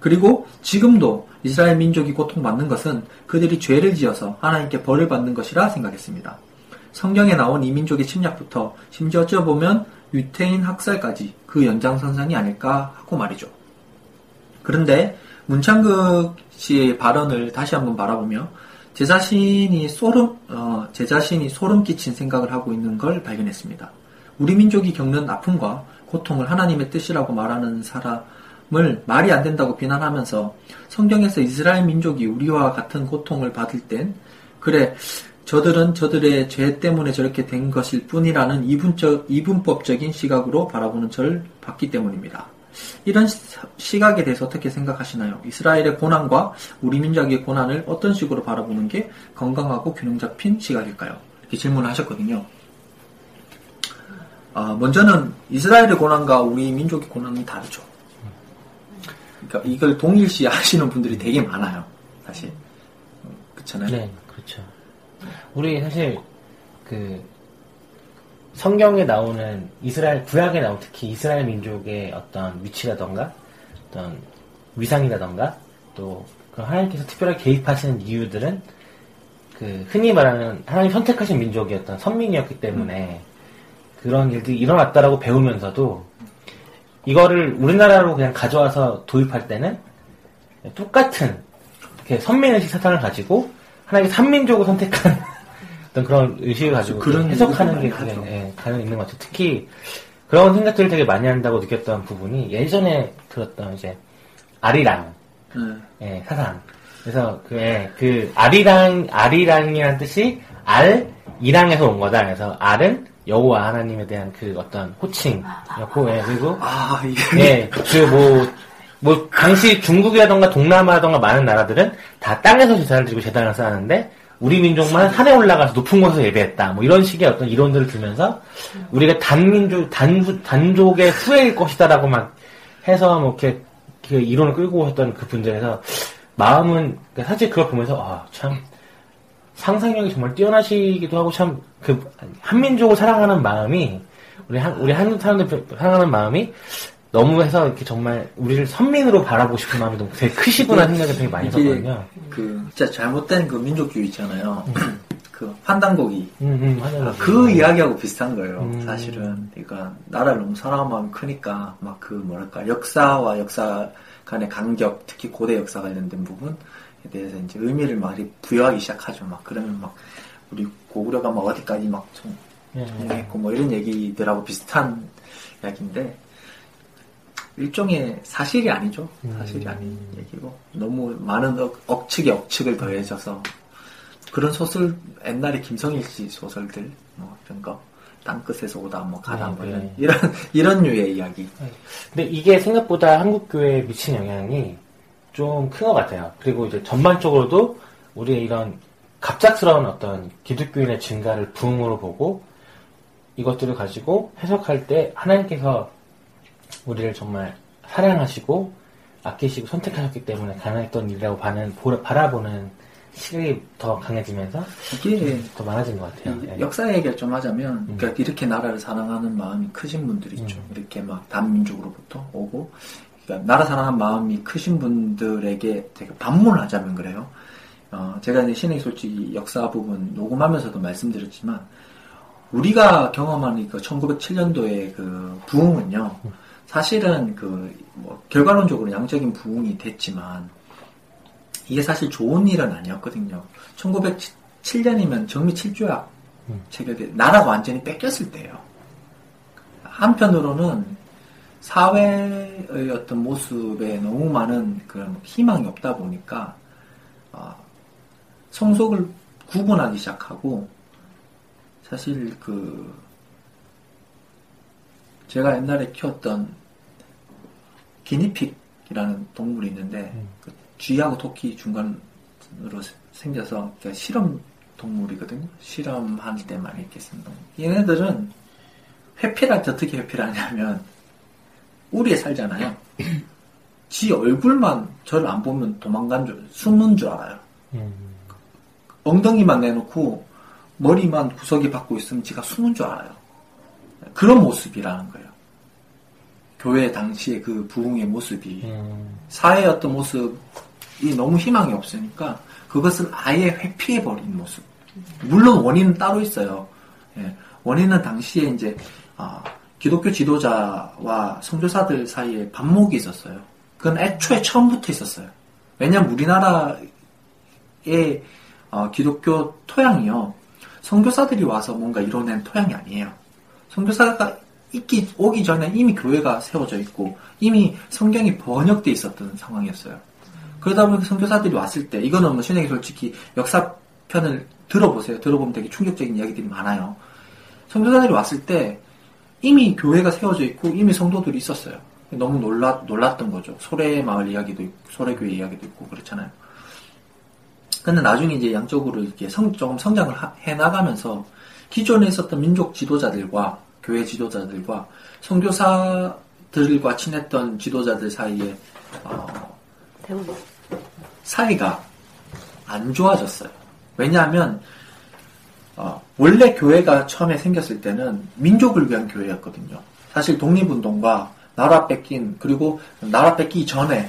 그리고 지금도 이스라엘 민족이 고통받는 것은 그들이 죄를 지어서 하나님께 벌을 받는 것이라 생각했습니다. 성경에 나온 이 민족의 침략부터 심지어 어쩌보면 유태인 학살까지 그 연장선상이 아닐까 하고 말이죠. 그런데 문창극 씨의 발언을 다시 한번 바라보며 제 자신이 소름, 어, 제 자신이 소름 끼친 생각을 하고 있는 걸 발견했습니다. 우리 민족이 겪는 아픔과 고통을 하나님의 뜻이라고 말하는 사람을 말이 안 된다고 비난하면서 성경에서 이스라엘 민족이 우리와 같은 고통을 받을 땐 그래 저들은 저들의 죄 때문에 저렇게 된 것일 뿐이라는 이분적, 이분법적인 시각으로 바라보는 저를 봤기 때문입니다. 이런 시각에 대해서 어떻게 생각하시나요? 이스라엘의 고난과 우리 민족의 고난을 어떤 식으로 바라보는 게 건강하고 균형 잡힌 시각일까요? 이렇게 질문을 하셨거든요. 아, 먼저는 이스라엘의 고난과 우리 민족의 고난은 다르죠. 그러니까 이걸 동일시 하시는 분들이 되게 많아요. 사실. 그렇잖아요. 네, 그렇죠. 우리 사실 그 성경에 나오는 이스라엘 구약에 나오는 특히 이스라엘 민족의 어떤 위치라던가 어떤 위상이라던가 또그 하나님께서 특별하게 개입하시는 이유들은 그 흔히 말하는 하나님 선택하신 민족이 어떤 선민이었기 때문에 그런 일들이 일어났다라고 배우면서도 이거를 우리나라로 그냥 가져와서 도입할 때는 똑같은 선민의식 사상을 가지고 하나님의 삼민족을 선택한 어떤 그런 의식을 가지고 그런 해석하는 게 하죠. 예, 가능 있는 것 같아요. 특히 그런 생각들을 되게 많이 한다고 느꼈던 부분이 예전에 들었던 이제 아리랑 네. 예, 사상. 그래서 그, 예, 그 아리랑 아리랑이라는 뜻이 알 이랑에서 온 거다. 그래서 알은 여호와 하나님에 대한 그 어떤 호칭이었고, 예, 그리고 아, 이게. 예, 그 뭐, 뭐, 당시 중국이라던가 동남아라던가 많은 나라들은 다 땅에서 제사를 드리고 제단을 쌓았는데, 우리 민족만 산에 올라가서 높은 곳에서 예배했다. 뭐 이런 식의 어떤 이론들을 들면서, 우리가 단민족, 단, 단족의 후예일 것이다라고 막 해서 뭐 이렇게 그 이론을 끌고 오셨던 그 분들에서, 마음은, 그러니까 사실 그걸 보면서, 아, 참, 상상력이 정말 뛰어나시기도 하고 참 그 한민족을 사랑하는 마음이 우리 한 우리 한국 사람들 사랑하는 마음이 너무 해서 이렇게 정말 우리를 선민으로 바라보고 싶은 마음이 너무 되게 크시구나 생각이 되게 많이 했었거든요. 그 진짜 잘못된 그 민족주의 있잖아요. 그 환단고기. 음, 음. 아, 그 이야기하고 비슷한 거예요. 음. 사실은. 그러니까 나라를 너무 사랑하는 마음이 크니까 막 그 뭐랄까 역사와 역사 간의 간격, 특히 고대 역사 관련된 부분에 대해서 이제 의미를 많이 부여하기 시작하죠. 막 그러면 막 우리 고구려가 막 어디까지 막 좀, 예, 예. 통했고 뭐 이런 얘기들하고 비슷한 이야기인데 일종의 사실이 아니죠. 사실이 음. 아닌 얘기고 너무 많은 억, 억측에 억측을 더해져서 그런 소설 옛날에 김성일 씨 소설들 뭐 이런 거 땅끝에서 오다 뭐 가다 네, 뭐 네. 이런 이런 이런 류의 이야기. 근데 이게 생각보다 한국 교회에 미친 영향이 좀 큰 것 같아요. 그리고 이제 전반적으로도 우리의 이런 갑작스러운 어떤 기독교인의 증가를 부흥으로 보고 이것들을 가지고 해석할 때 하나님께서 우리를 정말 사랑하시고 아끼시고 선택하셨기 때문에 가능했던 일이라고 바는, 보- 바라보는 시각이 더 강해지면서 이게 더 많아진 것 같아요. 이 예. 역사 얘기를 좀 하자면, 음. 그러니까 이렇게 나라를 사랑하는 마음이 크신 분들 있죠. 음. 이렇게 막 단민족으로부터 오고, 그러니까 나라 사랑하는 마음이 크신 분들에게 되게 반문을 하자면 그래요. 어, 제가 이제 신의 솔직히 역사 부분 녹음하면서도 말씀드렸지만, 우리가 경험하는 그 1907년도의 그 부흥은요, 사실은 그, 뭐, 결과론적으로 양적인 부흥이 됐지만, 이게 사실 좋은 일은 아니었거든요. 1907년이면 정미 7조약 음. 체결돼 나라가 완전히 뺏겼을 때예요. 한편으로는 사회의 어떤 모습에 너무 많은 그런 희망이 없다 보니까 어, 성속을 구분하기 시작하고 사실 그 제가 옛날에 키웠던 기니픽이라는 동물이 있는데 음. 그 쥐하고 토끼 중간으로 생겨서 그러니까 실험 동물이거든요. 실험할 때만 이렇게 쓰는 동물. 얘네들은 회피할 때 어떻게 회피를 하냐면 우리에 살잖아요. 지 얼굴만 저를 안 보면 도망간 줄, 숨은 줄 알아요. 음, 엉덩이만 내놓고 머리만 구석에 받고 있으면 지가 숨은 줄 알아요. 그런 모습이라는 거예요. 교회 당시의 그 부흥의 모습이 음, 사회의 어떤 모습이 너무 희망이 없으니까 그것을 아예 회피해 버린 모습. 물론 원인은 따로 있어요. 예, 원인은 당시에 이제 아, 기독교 지도자와 선교사들 사이에 반목이 있었어요. 그건 애초에 처음부터 있었어요. 왜냐하면 우리나라의 어, 기독교 토양이요. 선교사들이 와서 뭔가 이뤄낸 토양이 아니에요. 선교사가 있기, 오기 전에 이미 교회가 세워져 있고 이미 성경이 번역돼 있었던 상황이었어요. 그러다 보니까 선교사들이 왔을 때 이거는 뭐 신에게 솔직히 역사편을 들어보세요. 들어보면 되게 충격적인 이야기들이 많아요. 선교사들이 왔을 때 이미 교회가 세워져 있고 이미 성도들이 있었어요. 너무 놀라, 놀랐던 거죠. 소래 마을 이야기도 있고 소래 교회 이야기도 있고 그렇잖아요. 근데 나중에 이제 양쪽으로 이렇게 성, 조금 성장을 하- 해 나가면서 기존에 있었던 민족 지도자들과 교회 지도자들과 선교사들과 친했던 지도자들 사이에 어. 사이가 안 좋아졌어요. 왜냐하면 어, 원래 교회가 처음에 생겼을 때는 민족을 위한 교회였거든요. 사실 독립운동과 나라 뺏긴 그리고 나라 뺏기 전에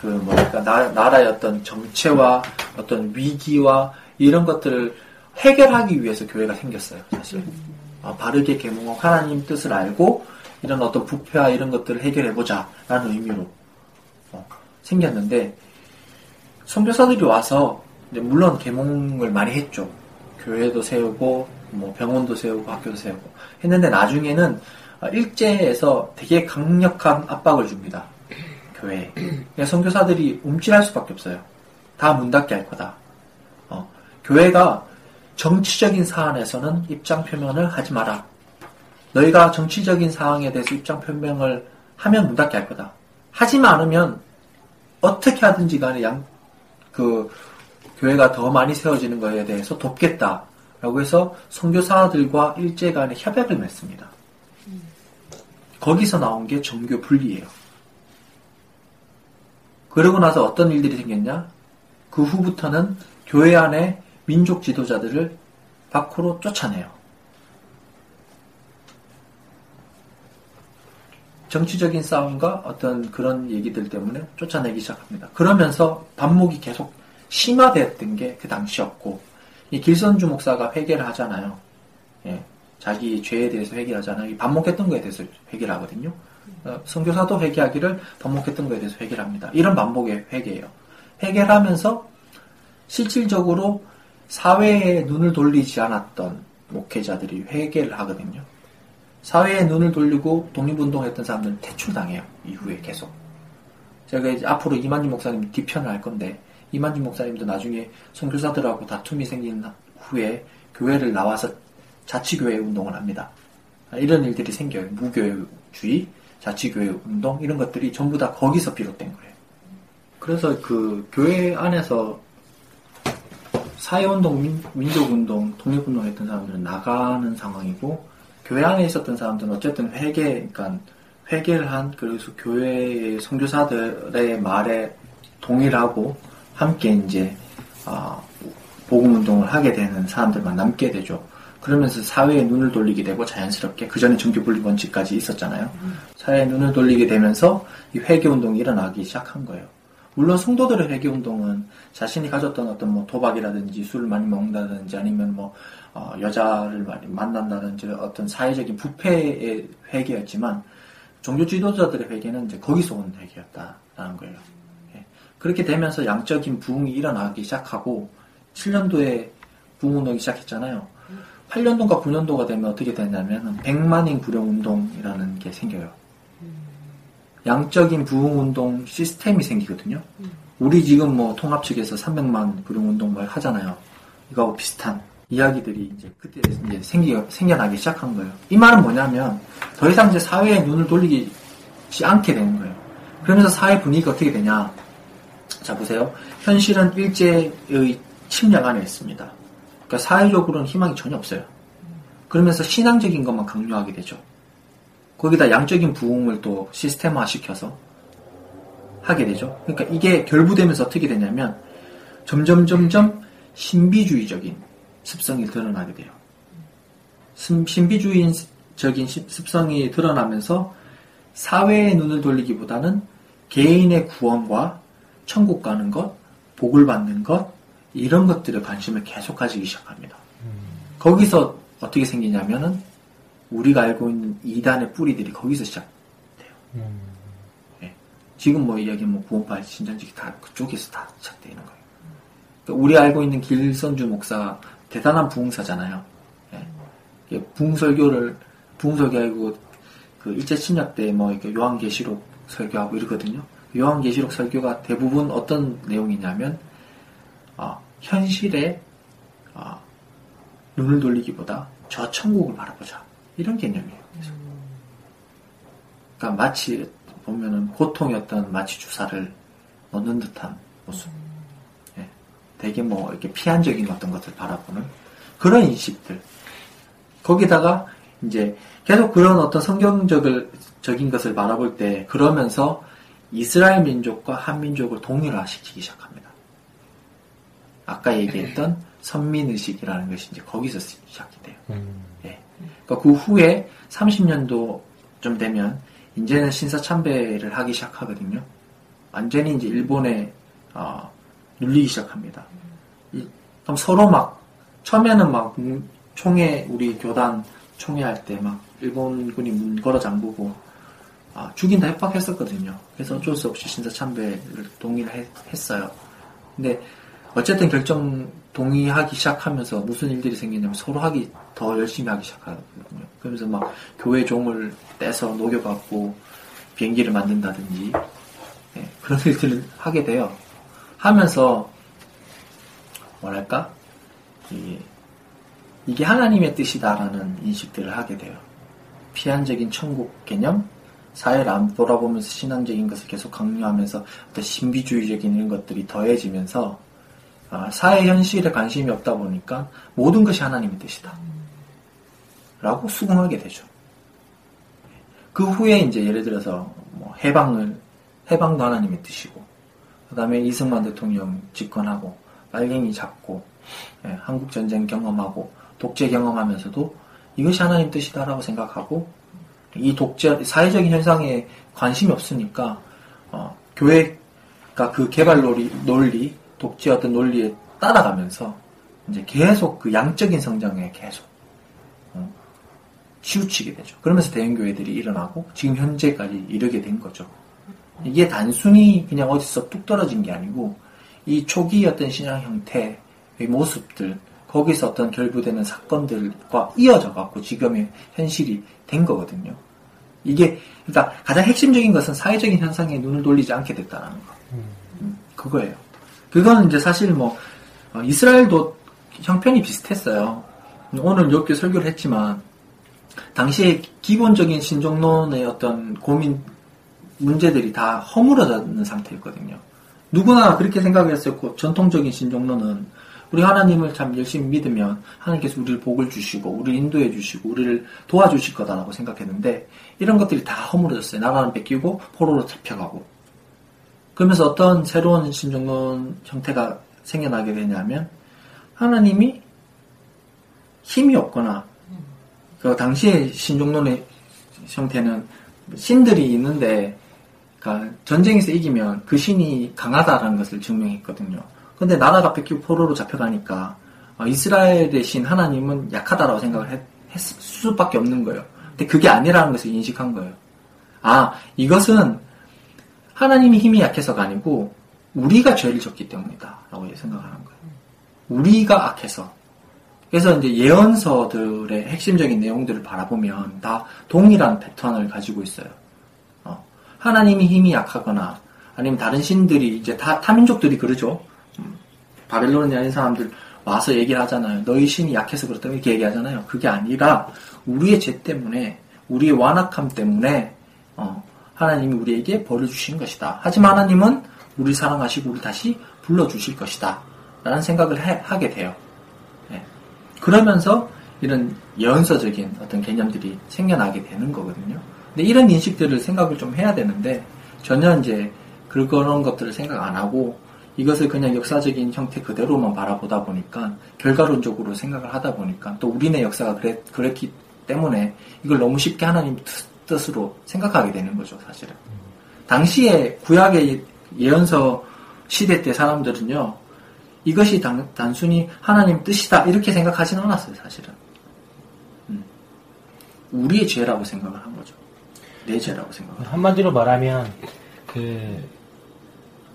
그 뭐랄까 나, 나라의 어떤 정체와 어떤 위기와 이런 것들을 해결하기 위해서 교회가 생겼어요. 사실 어, 바르게 계몽하고 하나님 뜻을 알고 이런 어떤 부패와 이런 것들을 해결해 보자라는 의미로 어, 생겼는데 선교사들이 와서 물론 계몽을 많이 했죠. 교회도 세우고 뭐 병원도 세우고 학교도 세우고 했는데 나중에는 어, 일제에서 되게 강력한 압박을 줍니다. 교회에. 그냥 선교사들이 움찔할 수밖에 없어요. 다 문 닫게 할 거다. 어, 교회가 정치적인 사안에서는 입장 표명을 하지 마라. 너희가 정치적인 사항에 대해서 입장 표명을 하면 문 닫게 할 거다. 하지만 않으면 어떻게 하든지 간에 양, 그, 교회가 더 많이 세워지는 것에 대해서 돕겠다. 라고 해서 선교사들과 일제 간에 협약을 맺습니다. 거기서 나온 게 정교 분리예요. 그러고 나서 어떤 일들이 생겼냐? 그 후부터는 교회 안에 민족 지도자들을 밖으로 쫓아내요. 정치적인 싸움과 어떤 그런 얘기들 때문에 쫓아내기 시작합니다. 그러면서 반목이 계속 심화되었던 게 그 당시였고, 이 길선주 목사가 회개를 하잖아요. 예, 자기 죄에 대해서 회개하잖아요. 이 반목했던 거에 대해서 회개를 하거든요. 어, 선교사도 회개하기를 반목했던 거에 대해서 회개를 합니다. 이런 반복의 회개예요. 회개를 하면서 실질적으로 사회에 눈을 돌리지 않았던 목회자들이 회개를 하거든요. 사회에 눈을 돌리고 독립운동했던 사람들은 퇴출당해요. 이후에 계속. 제가 이제 앞으로 이만진 목사님 뒤편을 할 건데 이만진 목사님도 나중에 선교사들하고 다툼이 생긴 후에 교회를 나와서 자치교회 운동을 합니다. 이런 일들이 생겨요. 무교회주의, 자치교회 운동 이런 것들이 전부 다 거기서 비롯된 거예요. 그래서 그 교회 안에서 사회운동, 민, 족운동 독립운동 했던 사람들은 나가는 상황이고 교회 안에 있었던 사람들은 어쨌든 회개, 그러니까 회개를 한 그래서 교회의 선교사들의 말에 동의하고 함께 이제 어, 복음 운동을 하게 되는 사람들만 남게 되죠. 그러면서 사회에 눈을 돌리게 되고 자연스럽게 그 전에 종교 분리 원칙까지 있었잖아요. 사회에 눈을 돌리게 되면서 이 회개 운동이 일어나기 시작한 거예요. 물론 성도들의 회개 운동은 자신이 가졌던 어떤 뭐 도박이라든지 술을 많이 먹는다든지 아니면 뭐 어, 여자를 많이 만난다든지 어떤 사회적인 부패의 회개였지만 종교 지도자들의 회개는 이제 거기서 온 회개였다라는 거예요. 예. 그렇게 되면서 양적인 부흥이 일어나기 시작하고 7년도에 부흥 운동이 시작했잖아요. 8년도가 9년도가 되면 어떻게 되냐면 백만인 구령 운동이라는 게 생겨요. 양적인 부흥 운동 시스템이 생기거든요. 우리 지금 뭐 통합 측에서 300만 구령 운동 말 하잖아요. 이거하고 비슷한 이야기들이 이제 그때 이제 생기, 생겨나기 시작한 거예요. 이 말은 뭐냐면 더 이상 이제 사회에 눈을 돌리지 않게 되는 거예요. 그러면서 사회 분위기가 어떻게 되냐. 자, 보세요. 현실은 일제의 침략 안에 있습니다. 그러니까 사회적으로는 희망이 전혀 없어요. 그러면서 신앙적인 것만 강요하게 되죠. 거기다 양적인 부흥을 또 시스템화 시켜서 하게 되죠. 그러니까 이게 결부되면서 어떻게 되냐면 점점 점점 신비주의적인 습성이 드러나게 돼요. 신비주의적인 습성이 드러나면서 사회의 눈을 돌리기보다는 개인의 구원과 천국 가는 것, 복을 받는 것, 이런 것들에 관심을 계속 가지기 시작합니다. 거기서 어떻게 생기냐면은 우리가 알고 있는 이단의 뿌리들이 거기서 시작돼요. 네. 지금 뭐 이야기 뭐 구원파 신전직이 다 그쪽에서 다 시작되는 거예요. 그러니까 우리 알고 있는 길선주 목사 대단한 부흥사잖아요. 네. 부흥설교를 부흥설교하고 그 일제 침략 때뭐 이렇게 요한계시록 설교하고 이러거든요. 요한계시록 설교가 대부분 어떤 내용이냐면 어, 현실에 어, 눈을 돌리기보다 저 천국을 바라보자 이런 개념이에요. 그러니까 마치 보면은 고통이었던 마치 주사를 넣는 듯한 모습. 예. 되게 뭐 이렇게 피한적인 어떤 것을 바라보는 그런 인식들. 거기다가 이제 계속 그런 어떤 성경적을 적인 것을 바라볼 때 그러면서 이스라엘 민족과 한민족을 동일화시키기 시작합니다. 아까 얘기했던 선민의식이라는 것이 이제 거기서 시작이 돼요. 음. 예. 그러니까 그 후에 30년도 좀 되면 이제는 신사 참배를 하기 시작하거든요. 완전히 이제 일본에 어, 눌리기 시작합니다. 이- 그럼 서로 막 처음에는 막 문- 총회 우리 교단 총회할 때 막 일본군이 문 걸어 잠그고 아, 죽인다 협박했었거든요. 그래서 어쩔 수 없이 신사 참배를 동의를 했, 어요 근데 어쨌든 결정 동의하기 시작하면서 무슨 일들이 생기냐면 서로 하기 더 열심히 하기 시작하거든요. 그러면서 막 교회 종을 떼서 녹여갖고 비행기를 만든다든지 예, 그런 일들을 하게 돼요. 하면서 뭐랄까 이게, 이게 하나님의 뜻이다라는 인식들을 하게 돼요. 피한적인 천국 개념, 사회를 안 돌아보면서 신앙적인 것을 계속 강요하면서 어떤 신비주의적인 이런 것들이 더해지면서 아, 사회 현실에 관심이 없다 보니까 모든 것이 하나님의 뜻이다. 라고 수긍하게 되죠. 그 후에 이제 예를 들어서 뭐 해방을 해방도 하나님의 뜻이고 그 다음에 이승만 대통령 집권하고 빨갱이 잡고 예, 한국 전쟁 경험하고 독재 경험하면서도 이것이 하나님 뜻이다라고 생각하고 이 독재 사회적인 현상에 관심이 없으니까 어, 교회가 그 개발 논리, 논리 독재 어떤 논리에 따라가면서 이제 계속 그 양적인 성장에 계속 어, 치우치게 되죠. 그러면서 대형 교회들이 일어나고 지금 현재까지 이르게 된 거죠. 이게 단순히 그냥 어디서 뚝 떨어진 게 아니고 이 초기 어떤 신앙 형태의 모습들 거기서 어떤 결부되는 사건들과 이어져 갖고 지금의 현실이 된 거거든요. 이게 그러니까 가장 핵심적인 것은 사회적인 현상에 눈을 돌리지 않게 됐다는 거. 음, 그거예요. 그거는 이제 사실 뭐 어, 이스라엘도 형편이 비슷했어요. 오늘 이렇게 설교를 했지만 당시에 기본적인 신종론의 어떤 고민 문제들이 다 허물어졌는 상태였거든요. 누구나 그렇게 생각을 했었고 전통적인 신종론은 우리 하나님을 참 열심히 믿으면 하나님께서 우리를 복을 주시고 우리를 인도해 주시고 우리를 도와주실 거다라고 생각했는데 이런 것들이 다 허물어졌어요. 나라는 뺏기고 포로로 잡혀가고 그러면서 어떤 새로운 신종론 형태가 생겨나게 되냐면 하나님이 힘이 없거나 그 당시의 신종론의 형태는 신들이 있는데 그러니까 전쟁에서 이기면 그 신이 강하다라는 것을 증명했거든요. 근데 나라가 뺏기고 포로로 잡혀가니까 어, 이스라엘의 신 하나님은 약하다라고 생각을 했, 했을 수밖에 없는 거예요. 근데 그게 아니라는 것을 인식한 거예요. 아 이것은 하나님이 힘이 약해서가 아니고 우리가 죄를 졌기 때문이다 라고 생각하는 거예요. 우리가 악해서. 그래서 이제 예언서들의 핵심적인 내용들을 바라보면 다 동일한 패턴을 가지고 있어요. 어, 하나님이 힘이 약하거나 아니면 다른 신들이 이제 다 타민족들이 그러죠. 음, 바벨론에 있는 사람들 와서 얘기를 하잖아요. 너희 신이 약해서 그렇다고 이렇게 얘기하잖아요. 그게 아니라 우리의 죄 때문에 우리의 완악함 때문에 어, 하나님이 우리에게 벌을 주시는 것이다. 하지만 하나님은 우리 사랑하시고 우리 다시 불러주실 것이다. 라는 생각을 해- 하게 돼요. 예. 그러면서 이런 예언서적인 어떤 개념들이 생겨나게 되는 거거든요. 근데 이런 인식들을 생각을 좀 해야 되는데 전혀 이제 그런 것들을 생각 안 하고 이것을 그냥 역사적인 형태 그대로만 바라보다 보니까 결과론적으로 생각을 하다 보니까 또 우리네 역사가 그랬, 그랬기 때문에 이걸 너무 쉽게 하나님 뜻- 뜻으로 생각하게 되는 거죠, 사실은. 당시에 구약의 예언서 시대 때 사람들은요, 이것이 단, 단순히 하나님 뜻이다, 이렇게 생각하지는 않았어요, 사실은. 음. 우리의 죄라고 생각을 한 거죠. 내 죄라고 생각을. 한마디로 말하면 그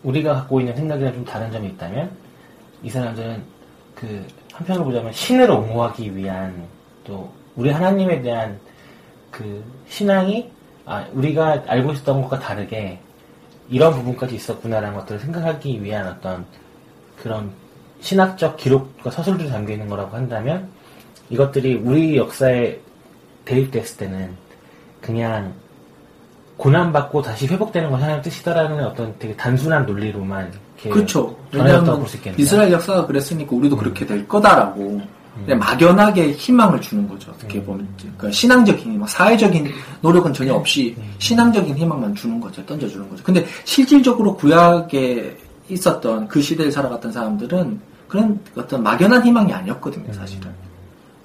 우리가 갖고 있는 생각이랑 좀 다른 점이 있다면 이 사람들은 그 한편으로 보자면 신을 옹호하기 위한 또 우리 하나님에 대한 그 신앙이 아 우리가 알고 있었던 것과 다르게 이런 부분까지 있었구나라는 것들을 생각하기 위한 어떤 그런 신학적 기록과 서술들이 담겨 있는 거라고 한다면 이것들이 우리 역사에 대입됐을 때는 그냥 고난받고 다시 회복되는 것이 하나님의 뜻이다라는 어떤 되게 단순한 논리로만 그렇죠. 왜냐하면. 이스라엘 역사가 그랬으니까 우리도 그렇게 될 거다라고 근데 막연하게 희망을 주는 거죠. 어떻게 보면 그러니까 신앙적인 희망, 사회적인 노력은 전혀 없이 신앙적인 희망만 주는 거죠. 던져주는 거죠. 근데 실질적으로 구약에 있었던 그 시대에 살아갔던 사람들은 그런 어떤 막연한 희망이 아니었거든요. 사실은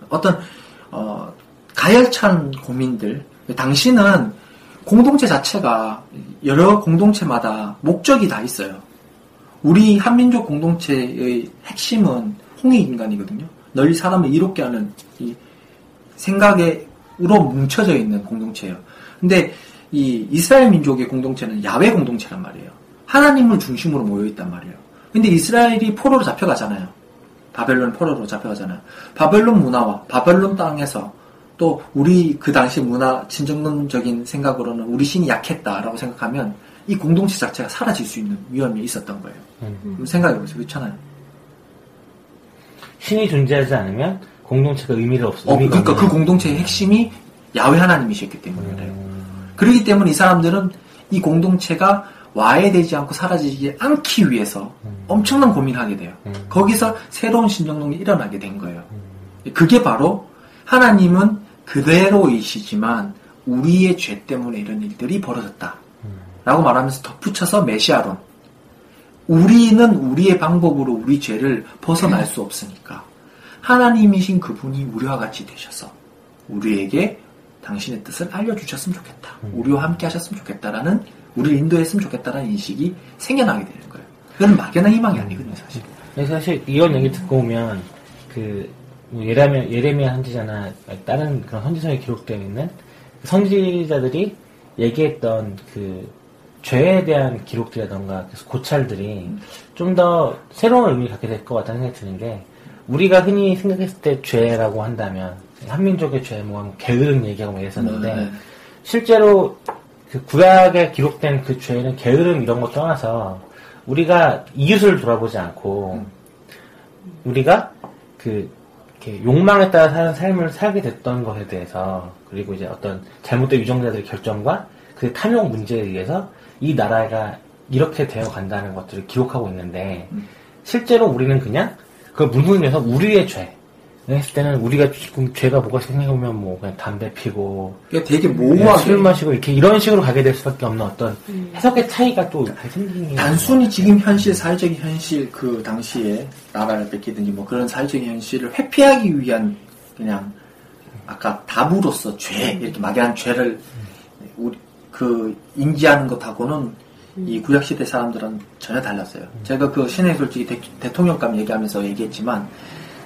어떤 어, 가열찬 고민들. 당신은 공동체 자체가 여러 공동체마다 목적이 다 있어요. 우리 한민족 공동체의 핵심은 홍익 인간이거든요. 널리 사람을 이롭게 하는 이 생각으로 뭉쳐져 있는 공동체예요. 근데 이 이스라엘 민족의 공동체는 야외 공동체란 말이에요. 하나님을 중심으로 모여 있단 말이에요. 근데 이스라엘이 포로로 잡혀가잖아요. 바벨론 포로로 잡혀가잖아요. 바벨론 문화와 바벨론 땅에서 또 우리 그 당시 문화 진정론적인 생각으로는 우리 신이 약했다라고 생각하면 이 공동체 자체가 사라질 수 있는 위험이 있었던 거예요. 음. 생각해 보세요. 그렇잖아요. 신이 존재하지 않으면 공동체가 의미를 없어. 어, 그러니까 그 없는. 공동체의 핵심이 야외 하나님이셨기 때문에 그래요. 그렇기 때문에 이 사람들은 이 공동체가 와해되지 않고 사라지지 않기 위해서 엄청난 고민을 하게 돼요. 거기서 새로운 신정론이 일어나게 된 거예요. 그게 바로 하나님은 그대로이시지만 우리의 죄 때문에 이런 일들이 벌어졌다. 라고 말하면서 덧붙여서 메시아론. 우리는 우리의 방법으로 우리 죄를 벗어날 수 없으니까 하나님이신 그분이 우리와 같이 되셔서 우리에게 당신의 뜻을 알려주셨으면 좋겠다. 우리와 함께 하셨으면 좋겠다라는 우리를 인도했으면 좋겠다라는 인식이 생겨나게 되는 거예요. 그건 막연한 희망이 아니거든요, 사실. 그래서 사실 이런 얘기 듣고 오면 그뭐 예레미야, 예레미야 선지자나 다른 그런 선지서에 기록되어 있는 그 선지자들이 얘기했던 그 죄에 대한 기록들이라던가 그래서 고찰들이 좀 더 새로운 의미를 갖게 될 것 같다는 생각이 드는 게 우리가 흔히 생각했을 때 죄라고 한다면 한민족의 죄, 뭐 게으름 얘기하고 막 이랬었는데 네. 실제로 그 구약에 기록된 그 죄는 게으름 이런 거 떠나서 우리가 이웃을 돌아보지 않고 우리가 그 이렇게 욕망에 따라 사는 삶을 살게 됐던 것에 대해서 그리고 이제 어떤 잘못된 유정자들의 결정과 그 탐욕 문제에 의해서 이 나라가 이렇게 되어 간다는 것들을 기록하고 있는데 실제로 우리는 그냥 그걸 무능해서 우리의 죄 했을 때는 우리가 지금 죄가 뭐가 생각해보면 뭐 그냥 담배 피고 그러니까 되게 모호하게 술 마시고 이렇게 이런 식으로 가게 될 수밖에 없는 어떤 해석의 차이가 또잘 생기는 게 단순히 지금 현실, 사회적인 현실, 그 당시에 나라를 뺏기든지 뭐 그런 사회적인 현실을 회피하기 위한 그냥 아까 답으로서 죄, 이렇게 막연한 죄를 우리 그 인지하는 것하고는 이 구약시대 사람들은 전혀 달랐어요. 제가 그 신의 솔직히 대, 통령감 얘기하면서 얘기했지만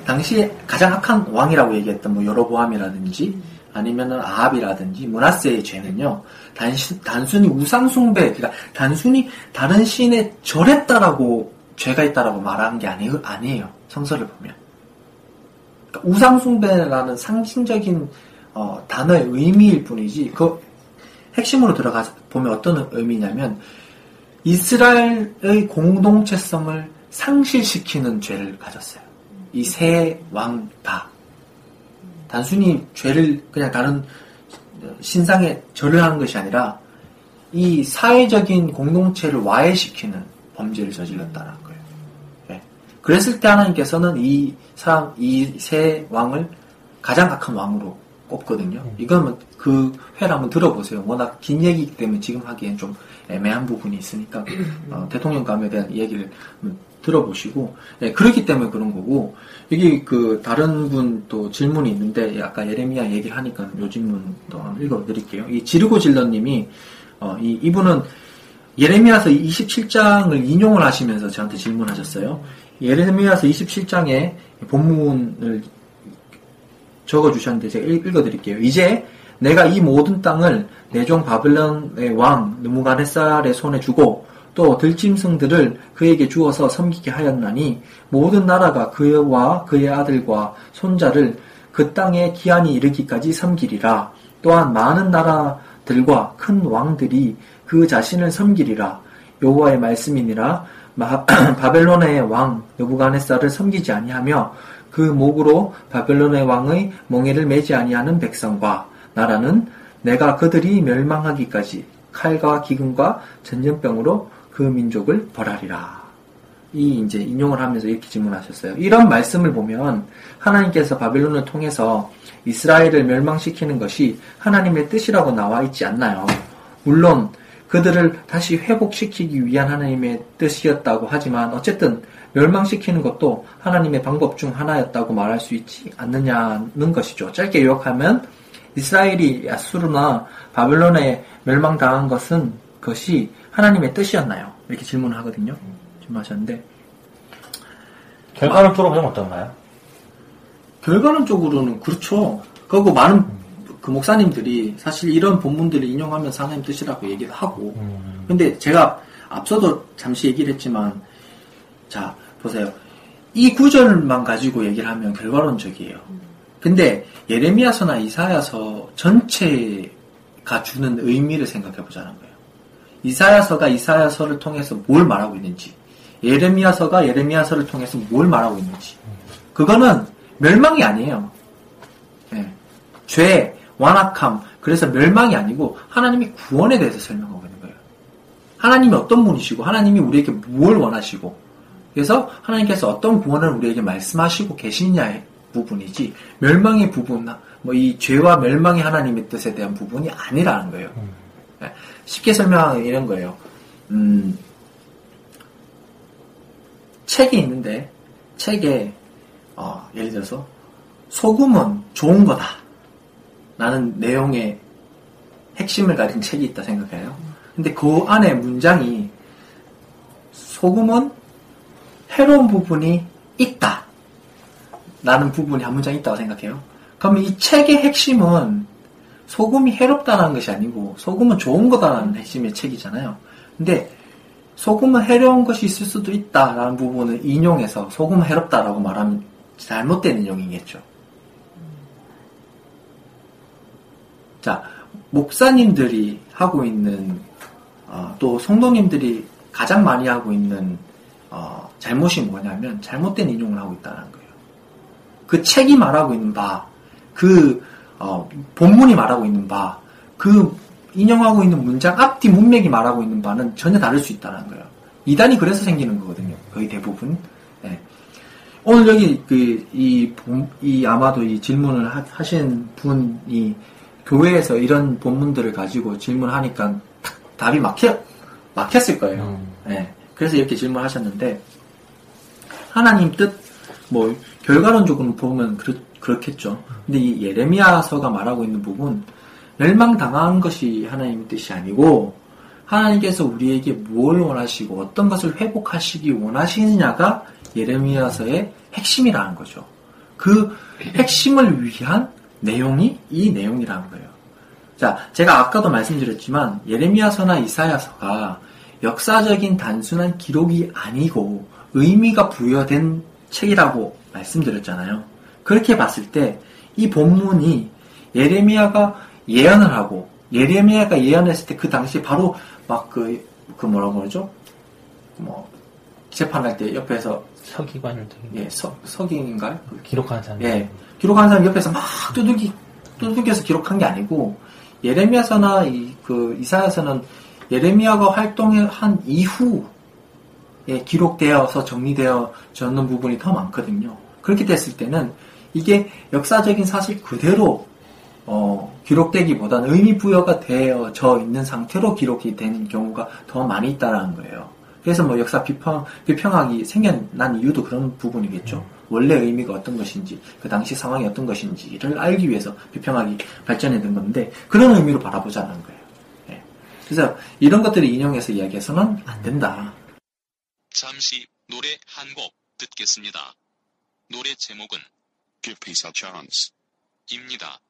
당시에 가장 악한 왕이라고 얘기했던 뭐 여로보암이라든지 아니면은 아합이라든지 문하세의 죄는요 단시, 단순히 우상숭배 그러니까 단순히 다른 신에 절했다라고 죄가 있다라고 말하는 게 아니, 아니에요 성서를 보면 그러니까 우상숭배라는 상징적인 어, 단어의 의미일 뿐이지 그 핵심으로 들어가 보면 어떤 의미냐면 이스라엘의 공동체성을 상실시키는 죄를 가졌어요. 이세왕 다. 단순히 죄를 그냥 다른 신상에 절을 하는 것이 아니라 이 사회적인 공동체를 와해시키는 범죄를 저질렀다는 거예요. 예. 그랬을 때 하나님께서는 이 사람, 이세 왕을 가장 악한 왕으로 꼽거든요. 이건 그 회를 한번 들어보세요. 워낙 긴 얘기이기 때문에 지금 하기엔 좀 애매한 부분이 있으니까 어, 대통령 감에 대한 얘기를 들어보시고 예, 그렇기 때문에 그런 거고 여기 그 다른 분 또 질문이 있는데 아까 예레미야 얘기를 하니까 요 질문 또 읽어드릴게요. 이 지르고 질러님이 어, 이 이분은 예레미야서 27장을 인용을 하시면서 저한테 질문하셨어요. 예레미야서 27장에 본문을 적어주셨는데 제가 읽- 읽어드릴게요. 이제 내가 이 모든 땅을 내종 바벨론의 왕 느무갓네살의 손에 주고 또 들짐승들을 그에게 주어서 섬기게 하였나니 모든 나라가 그와 그의 아들과 손자를 그 땅에 기한이 이르기까지 섬기리라. 또한 많은 나라들과 큰 왕들이 그 자신을 섬기리라. 여호와의 말씀이니라. 마- 바벨론의 왕 느부갓네살을 섬기지 아니하며 그 목으로 바벨론의 왕의 멍에를 매지 아니하는 백성과 나라는 내가 그들이 멸망하기까지 칼과 기근과 전염병으로 그 민족을 벌하리라. 이제 인용을 하면서 이렇게 질문하셨어요. 이런 말씀을 보면 하나님께서 바벨론을 통해서 이스라엘을 멸망시키는 것이 하나님의 뜻이라고 나와 있지 않나요? 물론 그들을 다시 회복시키기 위한 하나님의 뜻이었다고 하지만 어쨌든 멸망시키는 것도 하나님의 방법 중 하나였다고 말할 수 있지 않느냐는 것이죠. 짧게 요약하면 이스라엘이 야수르나 바벨론에 멸망당한 것은 그것이 하나님의 뜻이었나요? 이렇게 질문을 하거든요. 질문하셨는데 결과론적으로 보면 어떤가요? 결과론적으로는 그렇죠. 그리고 많은 그 목사님들이 사실 이런 본문들을 인용하면서 하나님 뜻이라고 얘기를 하고 음. 근데 제가 앞서도 잠시 얘기를 했지만 자 보세요. 이 구절만 가지고 얘기를 하면 결과론적이에요. 근데 예레미야서나 이사야서 전체가 주는 의미를 생각해 보자는 거예요. 이사야서가 이사야서를 통해서 뭘 말하고 있는지, 예레미야서가 예레미야서를 통해서 뭘 말하고 있는지. 그거는 멸망이 아니에요. 예. 죄, 완악함, 그래서 멸망이 아니고 하나님이 구원에 대해서 설명하고 있는 거예요. 하나님이 어떤 분이시고, 하나님이 우리에게 뭘 원하시고, 그래서 하나님께서 어떤 구원을 우리에게 말씀하시고 계시냐의 부분이지, 멸망의 부분, 뭐 이 죄와 멸망의 하나님의 뜻에 대한 부분이 아니라는 거예요. 예. 쉽게 설명하면 이런 거예요. 음, 책이 있는데, 책에, 어, 예를 들어서, 소금은 좋은 거다. 라는 내용의 핵심을 가진 책이 있다 생각해요. 근데 그 안에 문장이, 소금은 해로운 부분이 있다. 라는 부분이 한 문장 있다고 생각해요. 그러면 이 책의 핵심은 소금이 해롭다는 것이 아니고 소금은 좋은 거다라는 핵심의 책이잖아요. 근데 소금은 해로운 것이 있을 수도 있다라는 부분을 인용해서 소금은 해롭다라고 말하면 잘못된 인용이겠죠. 자, 목사님들이 하고 있는 어, 또 성도님들이 가장 많이 하고 있는 어, 잘못이 뭐냐면 잘못된 인용을 하고 있다는 거예요. 그 책이 말하고 있는 바, 그 어, 본문이 말하고 있는 바, 그 인용하고 있는 문장 앞뒤 문맥이 말하고 있는 바는 전혀 다를 수 있다는 거예요. 이단이 그래서 생기는 거거든요. 거의 대부분. 네. 오늘 여기 그 이 이 아마도 이 질문을 하, 하신 분이 교회에서 이런 본문들을 가지고 질문하니까 탁 답이 막혀 막혔을 거예요. 음. 네. 그래서 이렇게 질문하셨는데 하나님 뜻 뭐 결과론적으로 보면 그렇, 그렇겠죠. 근데 이 예레미야서가 말하고 있는 부분 멸망당한 것이 하나님의 뜻이 아니고 하나님께서 우리에게 뭘 원하시고 어떤 것을 회복하시기 원하시느냐가 예레미야서의 핵심이라는 거죠. 그 핵심을 위한 내용이 이 내용이라는 거예요. 자, 제가 아까도 말씀드렸지만 예레미야서나 이사야서가 역사적인 단순한 기록이 아니고 의미가 부여된 책이라고 말씀드렸잖아요. 그렇게 봤을 때 이 본문이 예레미야가 예언을 하고 예레미야가 예언했을 때 그 당시에 바로 막그 그 뭐라고 그러죠? 뭐 재판할 때 옆에서 서기관을 예, 서, 서기인가요? 그 기록하는 사람. 예, 기록한 사람 옆에서 막 두들기, 두들겨서 기록한 게 아니고, 예레미야서나 이, 그, 이사야서는 예레미야가 활동한 이후에 기록되어서 정리되어졌는 부분이 더 많거든요. 그렇게 됐을 때는 이게 역사적인 사실 그대로, 어, 기록되기보다는 의미 부여가 되어져 있는 상태로 기록이 된 경우가 더 많이 있다라는 거예요. 그래서 뭐 역사 비평, 비평학이 생겨난 이유도 그런 부분이겠죠. 원래 의미가 어떤 것인지, 그 당시 상황이 어떤 것인지를 알기 위해서 비평학이 발전해된 건데, 그런 의미로 바라보자는 거예요. 예. 그래서 이런 것들을 인용해서 이야기해서는 안 된다. 잠시 노래 한 곡 듣겠습니다. 노래 제목은 Give Peace a Chance 입니다.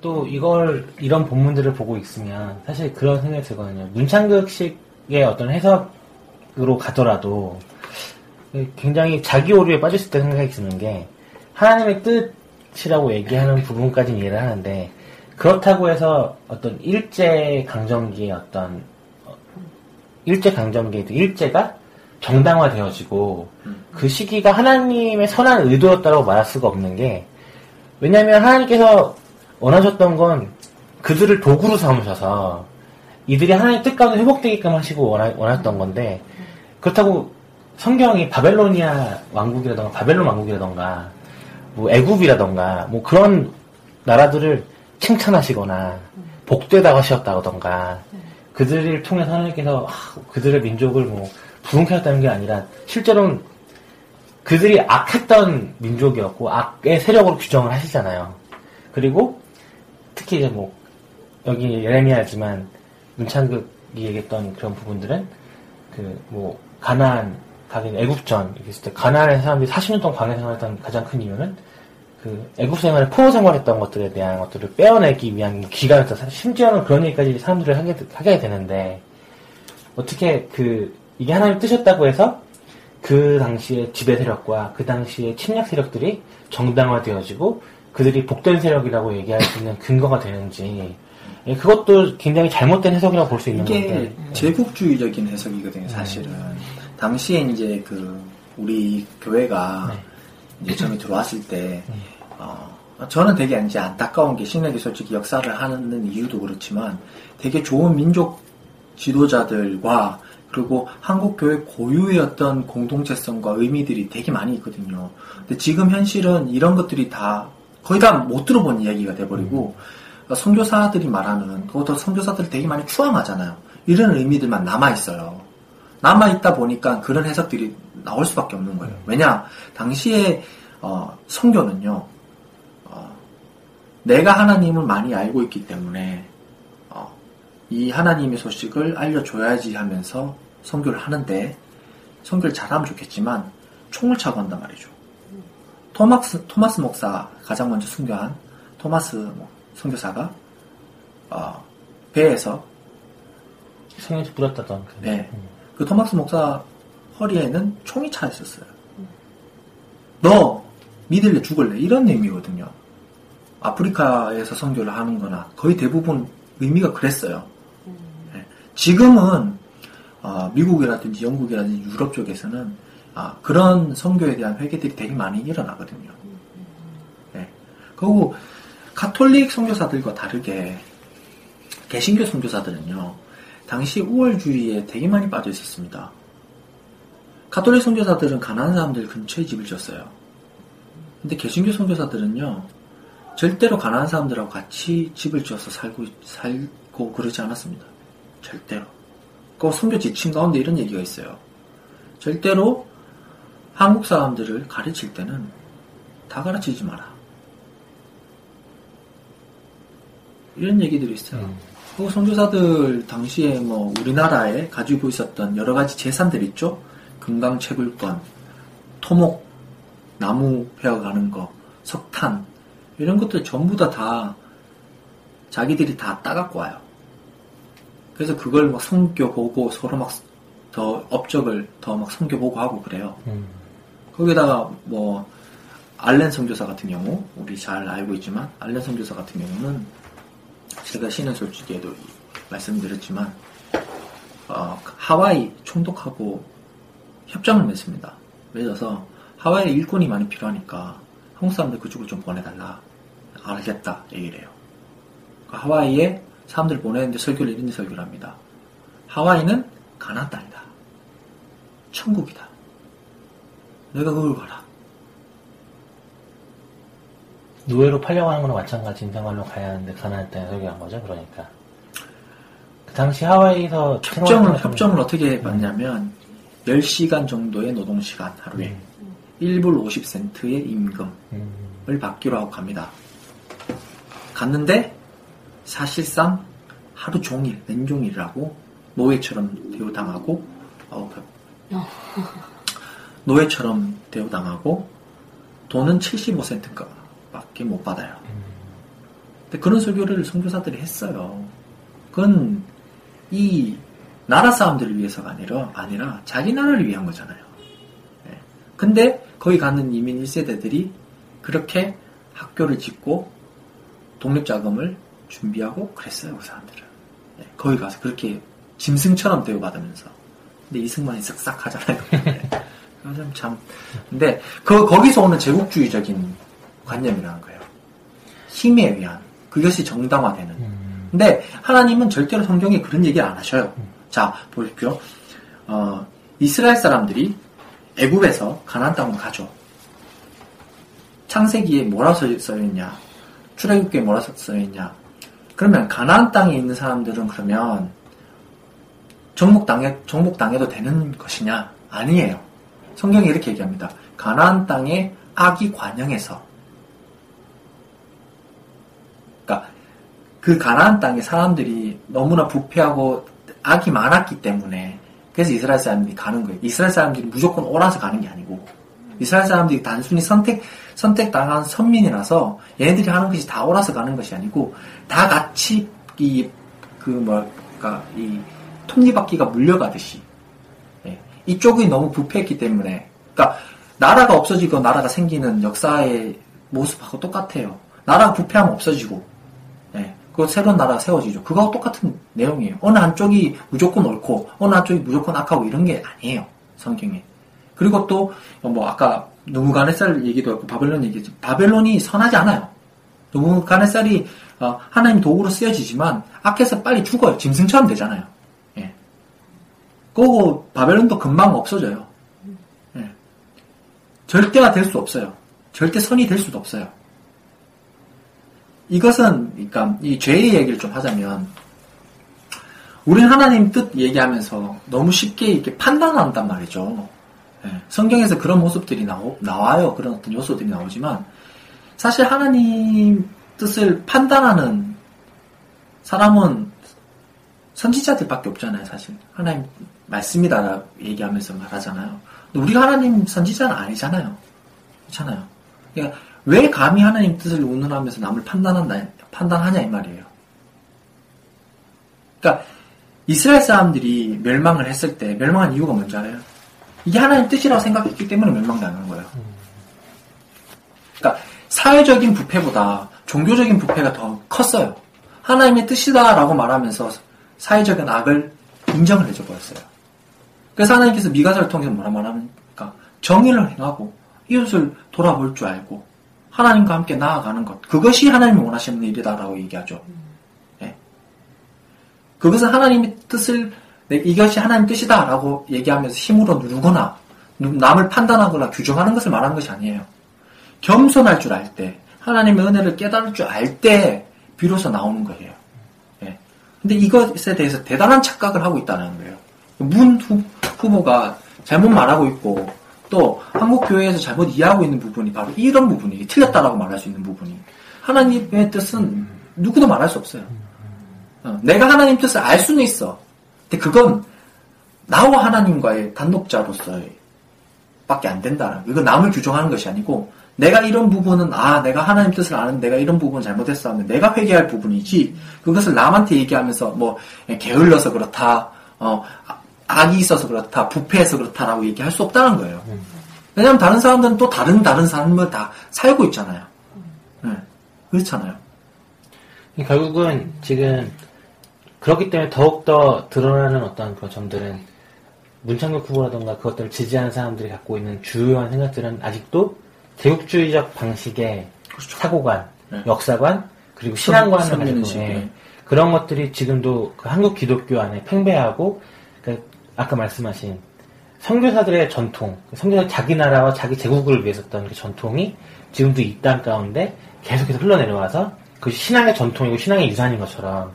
또 이걸 이런 본문들을 보고 있으면 사실 그런 생각이 들거든요. 문창극식의 어떤 해석으로 가더라도 굉장히 자기 오류에 빠졌을 때 생각이 드는 게 하나님의 뜻이라고 얘기하는 부분까지는 이해를 하는데 그렇다고 해서 어떤 일제 강점기의 어떤 어, 일제 강점기의 그 일제가 정당화되어지고 그 시기가 하나님의 선한 의도였다고 말할 수가 없는 게 왜냐하면 하나님께서 원하셨던 건 그들을 도구로 삼으셔서 이들이 하나님의 뜻과도 회복되게끔 하시고 원하, 원하셨던 건데 그렇다고 성경이 바벨로니아 왕국이라던가 바벨론 왕국이라던가 뭐 애굽이라던가 뭐 그런 나라들을 칭찬하시거나 복되다고 하셨다던가 그들을 통해서 하나님께서 아, 그들의 민족을 뭐 부흥케 하셨다는 게 아니라 실제로는 그들이 악했던 민족이었고 악의 세력으로 규정을 하시잖아요. 그리고 특히 이제 뭐 여기 예레미야지만 문창극이 얘기했던 그런 부분들은 그 뭐 가나안 가긴 애굽전 이렇게 있을 때 가나안의 사람들이 40년 동안 광야 생활했던 가장 큰 이유는 그 애굽 생활에 포로 생활했던 것들에 대한 것들을 빼어내기 위한 기간이었다. 심지어는 그런 얘기까지 사람들을 하게, 하게 되는데 어떻게 그 이게 하나님 뜻이었다고 해서 그 당시의 지배 세력과 그 당시의 침략 세력들이 정당화되어지고 그들이 복된 세력이라고 얘기할 수 있는 근거가 되는지 예, 그것도 굉장히 잘못된 해석이라고 볼 수 있는 이게 건데 제국주의적인 해석이거든요, 사실은. 당시에 이제 그 우리 교회가 이제 처음에 들어왔을 때, 어, 저는 되게 이제 안타까운 게 신학이 솔직히 역사를 하는 이유도 그렇지만 되게 좋은 민족 지도자들과 그리고 한국 교회 고유의 어떤 공동체성과 의미들이 되게 많이 있거든요. 근데 지금 현실은 이런 것들이 다 거의 다 못 들어본 이야기가 돼버리고 선교사들이 말하는 그것도 선교사들 되게 많이 추앙하잖아요. 이런 의미들만 남아 있어요. 남아 있다 보니까 그런 해석들이 나올 수밖에 없는 거예요. 왜냐 당시에 어, 선교는요. 어, 내가 하나님을 많이 알고 있기 때문에 어, 이 하나님의 소식을 알려줘야지 하면서 선교를 하는데 선교를 잘하면 좋겠지만 총을 차고 한단 말이죠. 토마스 토마스 목사 가장 먼저 순교한 토마스 뭐, 선교사가 어, 배에서 성에서 불었다던 그 네. 그 토마스 목사 허리에는 총이 차 있었어요. 너 믿을래 죽을래 이런 의미거든요. 아프리카에서 선교를 하는 거나 거의 대부분 의미가 그랬어요. 네. 지금은 어, 미국이라든지 영국이라든지 유럽 쪽에서는 아, 그런 선교에 대한 회개들이 되게 많이 일어나거든요. 네. 그리고 카톨릭 선교사들과 다르게 개신교 선교사들은요. 당시 우월주의에 되게 많이 빠져 있었습니다. 카톨릭 선교사들은 가난한 사람들 근처에 집을 지었어요. 근데 개신교 선교사들은요. 절대로 가난한 사람들하고 같이 집을 지어서 살고 살고 그러지 않았습니다. 절대로. 그 선교 지침 가운데 이런 얘기가 있어요. 절대로 한국 사람들을 가르칠 때는 다 가르치지 마라. 이런 얘기들이 있어요. 그 선교사들 당시에 뭐 우리나라에 가지고 있었던 여러 가지 재산들 있죠. 금강 채굴권, 토목, 나무 베어가는 거, 석탄 이런 것들 전부 다 다 자기들이 다 따갖고 와요. 그래서 그걸 막 섬겨보고 서로 막 더 업적을 더막 섬겨보고 하고 그래요. 음. 거기다가 뭐 알렌 선교사 같은 경우 우리 잘 알고 있지만 알렌 선교사 같은 경우는 제가 신은 솔직히에도 말씀드렸지만 어, 하와이 총독하고 협정을 맺습니다. 맺어서 하와이에 일꾼이 많이 필요하니까 한국 사람들 그쪽으로 좀 보내달라. 알겠다 얘기를 해요. 그 하와이에 사람들 보내는데 설교를 이런 설교를 합니다. 하와이는 가난 땅이다. 천국이다. 내가 그걸 가라. 노예로 팔려고 하는 거나 마찬가지 인생말로 가야 하는데 가난한 땅에 설교한 거죠. 그러니까 그 당시 하와이에서 협정을, 협정을 어떻게 받냐면 10시간 정도의 노동 시간 하루에 1불 50센트의 임금을 음, 받기로 하고 갑니다. 갔는데 사실상 하루 종일 맨종일이라고 노예처럼 대우당하고 어, 그- 노예처럼 대우당하고 돈은 75센트밖에 못 받아요. 근데 그런 설교를 선교사들이 했어요. 그건 이 나라 사람들을 위해서가 아니라, 아니라 자기 나라를 위한 거잖아요. 예. 근데 거기 가는 이민 1세대들이 그렇게 학교를 짓고 독립자금을 준비하고 그랬어요, 그 사람들은. 예. 거기 가서 그렇게 짐승처럼 대우받으면서. 근데 이승만이 쓱싹 하잖아요. 예. 그래서 참. 근데 그, 거기서 오는 제국주의적인 관념이라는 거예요. 힘에 의한. 그것이 정당화되는. 근데 하나님은 절대로 성경에 그런 얘기를 안 하셔요. 자, 보십시오. 어, 이스라엘 사람들이 애굽에서 가나안 땅으로 가죠. 창세기에 뭐라고 써- 써있냐? 출애굽기에 뭐라고 써있냐? 그러면 가나안 땅에 있는 사람들은 그러면 정복 당해 정복 당해도 되는 것이냐? 아니에요. 성경이 이렇게 얘기합니다. 가나안 땅에 악이 관영해서 그러니까 그 가나안 땅에 사람들이 너무나 부패하고 악이 많았기 때문에 그래서 이스라엘 사람들이 가는 거예요. 이스라엘 사람들이 무조건 오라서 가는 게 아니고 이스라엘 사람들이 단순히 선택 선택당한 선민이라서 얘네들이 하는 것이 다 오라서 가는 것이 아니고 다 같이 이 그 뭐랄까 이 톱니바퀴가 물려가듯이 예. 이쪽이 너무 부패했기 때문에 그러니까 나라가 없어지고 나라가 생기는 역사의 모습하고 똑같아요. 나라가 부패하면 없어지고 예. 그 새로운 나라가 세워지죠. 그거하고 똑같은 내용이에요. 어느 한쪽이 무조건 옳고 어느 한쪽이 무조건 악하고 이런 게 아니에요. 성경에. 그리고 또 뭐 아까 누무가네살 얘기도 했고 바벨론 얘기했죠. 바벨론이 선하지 않아요. 누무가네살이 어, 하나님 도구로 쓰여지지만 악해서 빨리 죽어요. 짐승처럼 되잖아요. 예. 그거 바벨론도 금방 없어져요. 예. 절대가 될 수 없어요. 절대 선이 될 수도 없어요. 이것은 그러니까 이 죄의 얘기를 좀 하자면 우리는 하나님 뜻 얘기하면서 너무 쉽게 이렇게 판단한단 말이죠. 예, 성경에서 그런 모습들이 나오, 나와요. 그런 어떤 요소들이 나오지만 사실 하나님 뜻을 판단하는 사람은 선지자들밖에 없잖아요. 사실 하나님 말씀이다 얘기하면서 말하잖아요. 근데 우리가 하나님 선지자는 아니잖아요. 그렇잖아요. 그러니까 왜 감히 하나님 뜻을 운운하면서 남을 판단한다, 판단하냐 이 말이에요. 그러니까 이스라엘 사람들이 멸망을 했을 때 멸망한 이유가 뭔지 알아요? 이게 하나님 뜻이라고 생각했기 때문에 멸망당한 거예요. 그러니까 사회적인 부패보다 종교적인 부패가 더 컸어요. 하나님의 뜻이다라고 말하면서 사회적인 악을 인정을 해줘버렸어요. 그래서 하나님께서 미가사를 통해서 뭐라 말합니까? 정의를 행하고 이웃을 돌아볼 줄 알고 하나님과 함께 나아가는 것. 그것이 하나님이 원하시는 일이다라고 얘기하죠. 예. 그것은 하나님의 뜻을 네, 이것이 하나님 뜻이다라고 얘기하면서 힘으로 누르거나 누- 남을 판단하거나 규정하는 것을 말하는 것이 아니에요. 겸손할 줄 알 때, 하나님의 은혜를 깨달을 줄 알 때 비로소 나오는 거예요. 예. 근데 이것에 대해서 대단한 착각을 하고 있다는 거예요. 문 후, 후보가 잘못 말하고 있고 또 한국 교회에서 잘못 이해하고 있는 부분이 바로 이런 부분이 틀렸다라고 말할 수 있는 부분이 하나님의 뜻은 누구도 말할 수 없어요. 어, 내가 하나님 뜻을 알 수는 있어. 근데 그건 나와 하나님과의 단독자로서의 밖에 안 된다. 이건 남을 규정하는 것이 아니고 내가 이런 부분은 아 내가 하나님 뜻을 아는 내가 이런 부분 잘못했어 하면 내가 회개할 부분이지 그것을 남한테 얘기하면서 뭐 게을러서 그렇다 어 아- 악이 있어서 그렇다 부패해서 그렇다라고 얘기할 수 없다는 거예요. 왜냐하면 다른 사람들은 또 다른 다른 삶을 다 살고 있잖아요. 네, 그렇잖아요. 결국은 지금 그렇기 때문에 더욱더 드러나는 어떤 그런 점들은 문창국 후보라던가 그것들을 지지하는 사람들이 갖고 있는 주요한 생각들은 아직도 제국주의적 방식의 사고관, 네. 역사관, 그리고 신앙관을 선- 가지고 예. 네. 그런 것들이 지금도 그 한국 기독교 안에 팽배하고 그 아까 말씀하신 선교사들의 전통, 선교사 자기 나라와 자기 제국을 위해서 했던 그 전통이 지금도 이 땅 가운데 계속해서 흘러내려와서 그 신앙의 전통이고 신앙의 유산인 것처럼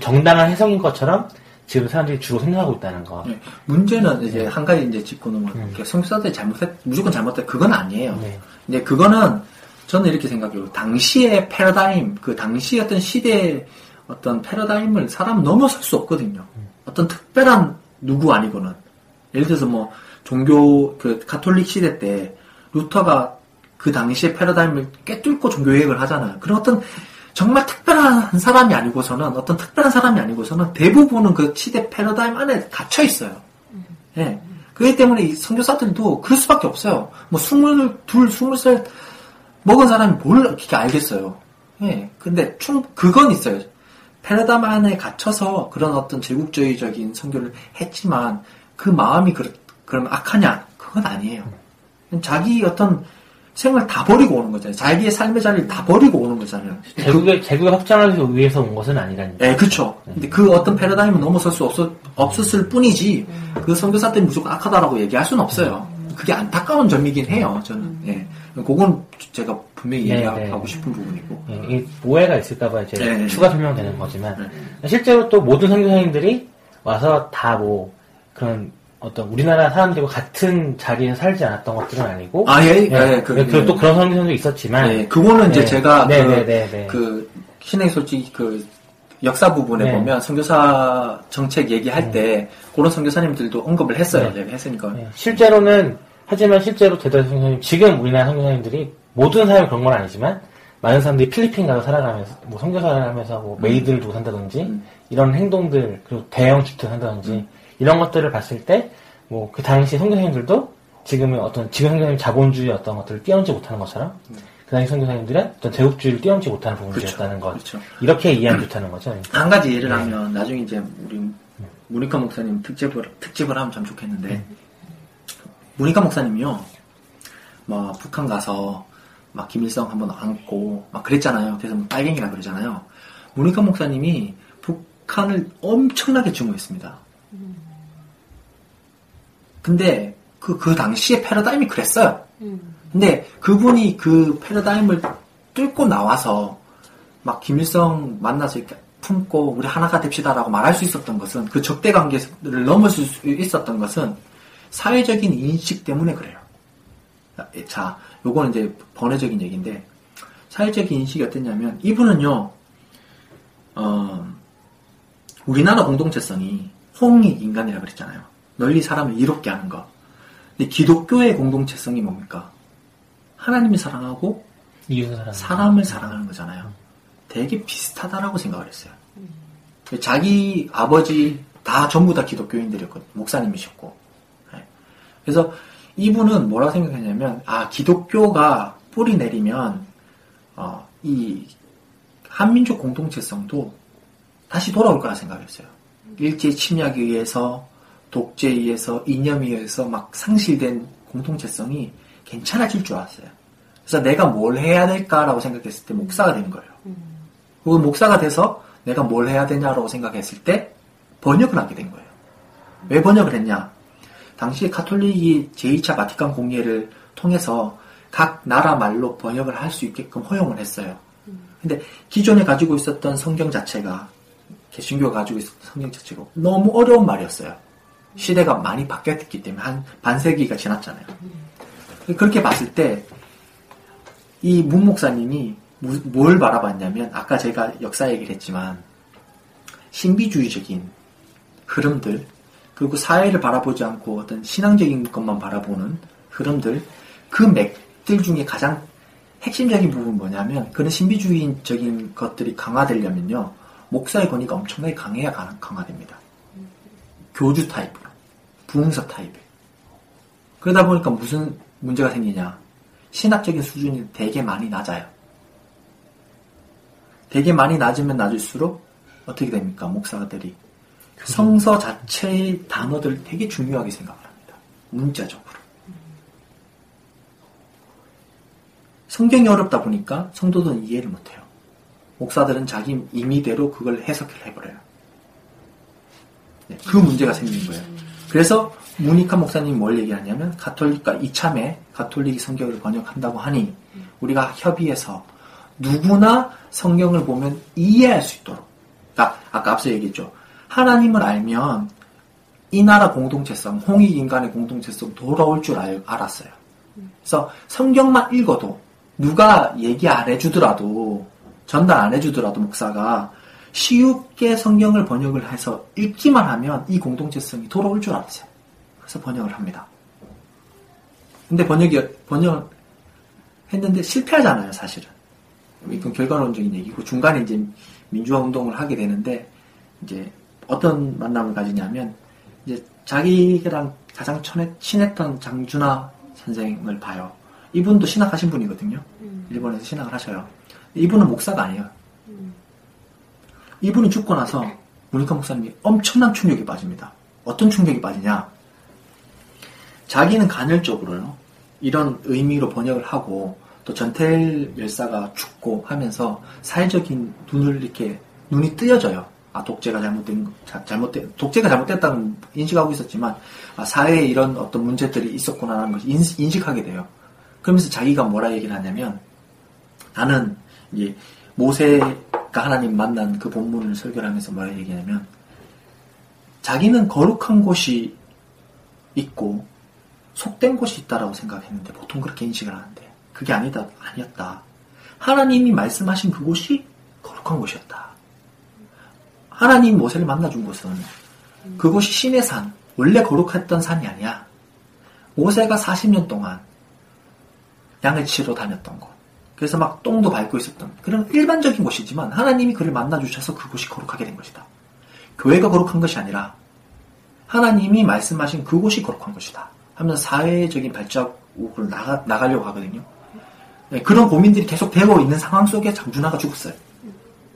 정당한 해석인 것처럼 지금 사람들이 주로 생각하고 있다는 거. 네, 문제는 이제 한 가지 이제 짚고 넘어가. 음. 성교사들이 잘못했, 무조건 잘못했, 그건 아니에요. 네. 이제 그거는 저는 이렇게 생각해요. 당시의 패러다임, 그 당시 어떤 시대의 어떤 패러다임을 사람 넘어설 수 없거든요. 어떤 특별한 누구 아니고는. 예를 들어서 뭐 종교, 그 가톨릭 시대 때 루터가 그 당시의 패러다임을 꿰뚫고 종교 개혁을 하잖아요. 그런 어떤 정말 특별한 사람이 아니고서는 어떤 특별한 사람이 아니고서는 대부분은 그 시대 패러다임 안에 갇혀 있어요. 예. 그렇기 때문에 이 선교사들도 그럴 수밖에 없어요. 뭐 스물 둘, 스물 살 먹은 사람이 뭘 그렇게 알겠어요. 예. 근데 충 그건 있어요. 패러다임 안에 갇혀서 그런 어떤 제국주의적인 선교를 했지만 그 마음이 그, 그럼 악하냐? 그건 아니에요. 자기 어떤 생을 다 버리고 오는 거잖아요. 자기의 삶의 자리를 다 버리고 오는 거잖아요. 제국의 제국의 확장을 위해서 온 것은 아니라니까. 예, 그쵸. 근데 그 어떤 패러다임을 넘어설 수 없었, 없었을 뿐이지, 그 선교사 때문에 무조건 악하다라고 얘기할 수는 없어요. 그게 안타까운 점이긴 해요, 저는. 예. 그건 제가 분명히 네, 얘기하고 네. 싶은 부분이고. 예, 이 오해가 있을까봐 이제 네. 추가 설명되는 거지만 실제로 또 모든 선교사님들이 와서 다 뭐 그런 어떤 우리나라 사람들과 같은 자리에 살지 않았던 것들은 아니고 아, 예, 예, 예, 그, 그리고 또 그런 선교사도 있었지만 예, 그거는 이제 네. 제가 네, 그, 네, 네, 네. 그, 신의 솔직히 그, 역사 부분에 네. 보면 선교사 정책 얘기할 때 그런 선교사님들도 언급을 했어요. 네. 했으니까. 예, 실제로는 하지만 실제로 대다수 선교사님 지금 우리나라 선교사님들이 모든 사람이 그런 건 아니지만 많은 사람들이 필리핀 가서 살아가면서 뭐 선교사를 하면서 뭐 maid를 두고 산다든지 음. 이런 행동들 그리고 대형 집들 한다든지 이런 것들을 봤을 때 뭐 그 당시 선교사님들도 지금의 어떤 지금 선교사님 자본주의 어떤 것들을 뛰어넘지 못하는 것처럼 그 당시 선교사님들은 어떤 제국주의를 뛰어넘지 못하는 부분이었다는 것 그렇죠. 이렇게 이해하면 좋다는 거죠. 한 가지 예를 네. 하면 나중에 이제 우리 무니카 목사님 특집을 특집을 하면 참 좋겠는데 네. 무니카 목사님이요. 막 북한 가서 막 김일성 한번 안고 막 그랬잖아요. 그래서 뭐 빨갱이라 그러잖아요. 무니카 목사님이 북한을 엄청나게 증오했습니다. 근데 그, 그 당시에 패러다임이 그랬어요. 근데 그분이 그 패러다임을 뚫고 나와서 막 김일성 만나서 이렇게 품고 우리 하나가 됩시다라고 말할 수 있었던 것은 그 적대 관계를 넘어설 수 있었던 것은 사회적인 인식 때문에 그래요. 자, 요거는 이제 번외적인 얘기인데 사회적인 인식이 어땠냐면 이분은요, 어, 우리나라 공동체성이 홍익 인간이라 그랬잖아요. 널리 사람을 이롭게 하는 거. 근데 기독교의 공동체성이 뭡니까? 하나님을 사랑하고. 사람을 사랑하는 거잖아요. 되게 비슷하다라고 생각을 했어요. 자기 아버지 다 전부 다 기독교인들이었거든요. 목사님이셨고. 네. 그래서 이분은 뭐라 생각했냐면 아 기독교가 뿌리 내리면 어, 이 한민족 공동체성도 다시 돌아올 거라 생각했어요. 일제 침략에 의해서 독재에 의해서 이념에 의해서 막 상실된 공동체성이 괜찮아질 줄 알았어요. 그래서 내가 뭘 해야 될까라고 생각했을 때 목사가 된 거예요. 그 목사가 돼서 내가 뭘 해야 되냐라고 생각했을 때 번역을 하게 된 거예요. 왜 번역을 했냐? 당시 카톨릭이 제2차 바티칸 공예를 통해서 각 나라 말로 번역을 할 수 있게끔 허용을 했어요. 근데 기존에 가지고 있었던 성경 자체가 개신교가 가지고 있었던 성경 자체가 너무 어려운 말이었어요. 시대가 많이 바뀌었기 때문에 한 반세기가 지났잖아요. 그렇게 봤을 때 이 문 목사님이 무- 뭘 바라봤냐면 아까 제가 역사 얘기를 했지만 신비주의적인 흐름들 그리고 사회를 바라보지 않고 어떤 신앙적인 것만 바라보는 흐름들 그 맥들 중에 가장 핵심적인 부분은 뭐냐면 그런 신비주의적인 것들이 강화되려면요 목사의 권위가 엄청나게 강해야 가- 강화됩니다. 교주 타입이요. 부흥사 타입. 그러다 보니까 무슨 문제가 생기냐. 신학적인 수준이 되게 많이 낮아요. 되게 많이 낮으면 낮을수록 어떻게 됩니까? 목사들이 성서 자체의 단어들을 되게 중요하게 생각을 합니다. 문자적으로. 성경이 어렵다 보니까 성도들은 이해를 못해요. 목사들은 자기 임의대로 그걸 해석을 해버려요. 네, 그 문제가 생기는 거예요. 그래서 무니카 목사님이 뭘 얘기하냐면 가톨릭과 이참에 가톨릭이 성경을 번역한다고 하니 우리가 협의해서 누구나 성경을 보면 이해할 수 있도록 아, 아까 앞서 얘기했죠. 하나님을 알면 이 나라 공동체성, 홍익 인간의 공동체성 돌아올 줄 알, 알았어요. 그래서 성경만 읽어도 누가 얘기 안 해주더라도 전달 안 해주더라도 목사가 쉽게 성경을 번역을 해서 읽기만 하면 이 공동체성이 돌아올 줄 알았어요. 그래서 번역을 합니다. 근데 번역이 번역 했는데 실패하잖아요, 사실은. 이건 결과론적인 얘기고 중간에 이제 민주화 운동을 하게 되는데 이제 어떤 만남을 가지냐면 이제 자기랑 가장 친했, 친했던 장준하 선생을 봐요. 이분도 신학하신 분이거든요. 일본에서 신학을 하셔요. 이분은 목사가 아니에요. 이분이 죽고 나서 모니카 목사님이 엄청난 충격에 빠집니다. 어떤 충격이 빠지냐? 자기는 간헐적으로요. 이런 의미로 번역을 하고 또 전태일 열사가 죽고 하면서 사회적인 눈을 이렇게 눈이 뜨여져요. 아 독재가 잘못된 거- 자- 잘못된 독재가 잘못됐다는 인식하고 있었지만 아, 사회에 이런 어떤 문제들이 있었구나라는 것을 인, 인식하게 돼요. 그러면서 자기가 뭐라 얘기를 하냐면 나는 이제 모세가 하나님 만난 그 본문을 설교를 하면서 뭐라 얘기하냐면 자기는 거룩한 곳이 있고 속된 곳이 있다라고 생각했는데 보통 그렇게 인식을 하는데 그게 아니다 아니었다. 하나님이 말씀하신 그곳이 거룩한 곳이었다. 하나님 모세를 만나준 곳은 그곳이 신의 산 원래 거룩했던 산이 아니야. 모세가 40년 동안 양을 치러 다녔던 곳. 그래서 막 똥도 밟고 있었던 그런 일반적인 곳이지만 하나님이 그를 만나주셔서 그곳이 거룩하게 된 것이다. 교회가 거룩한 것이 아니라 하나님이 말씀하신 그곳이 거룩한 것이다. 하면서 사회적인 발자국을 나가, 나가려고 하거든요. 네, 그런 고민들이 계속 되고 있는 상황 속에 장준하가 죽었어요.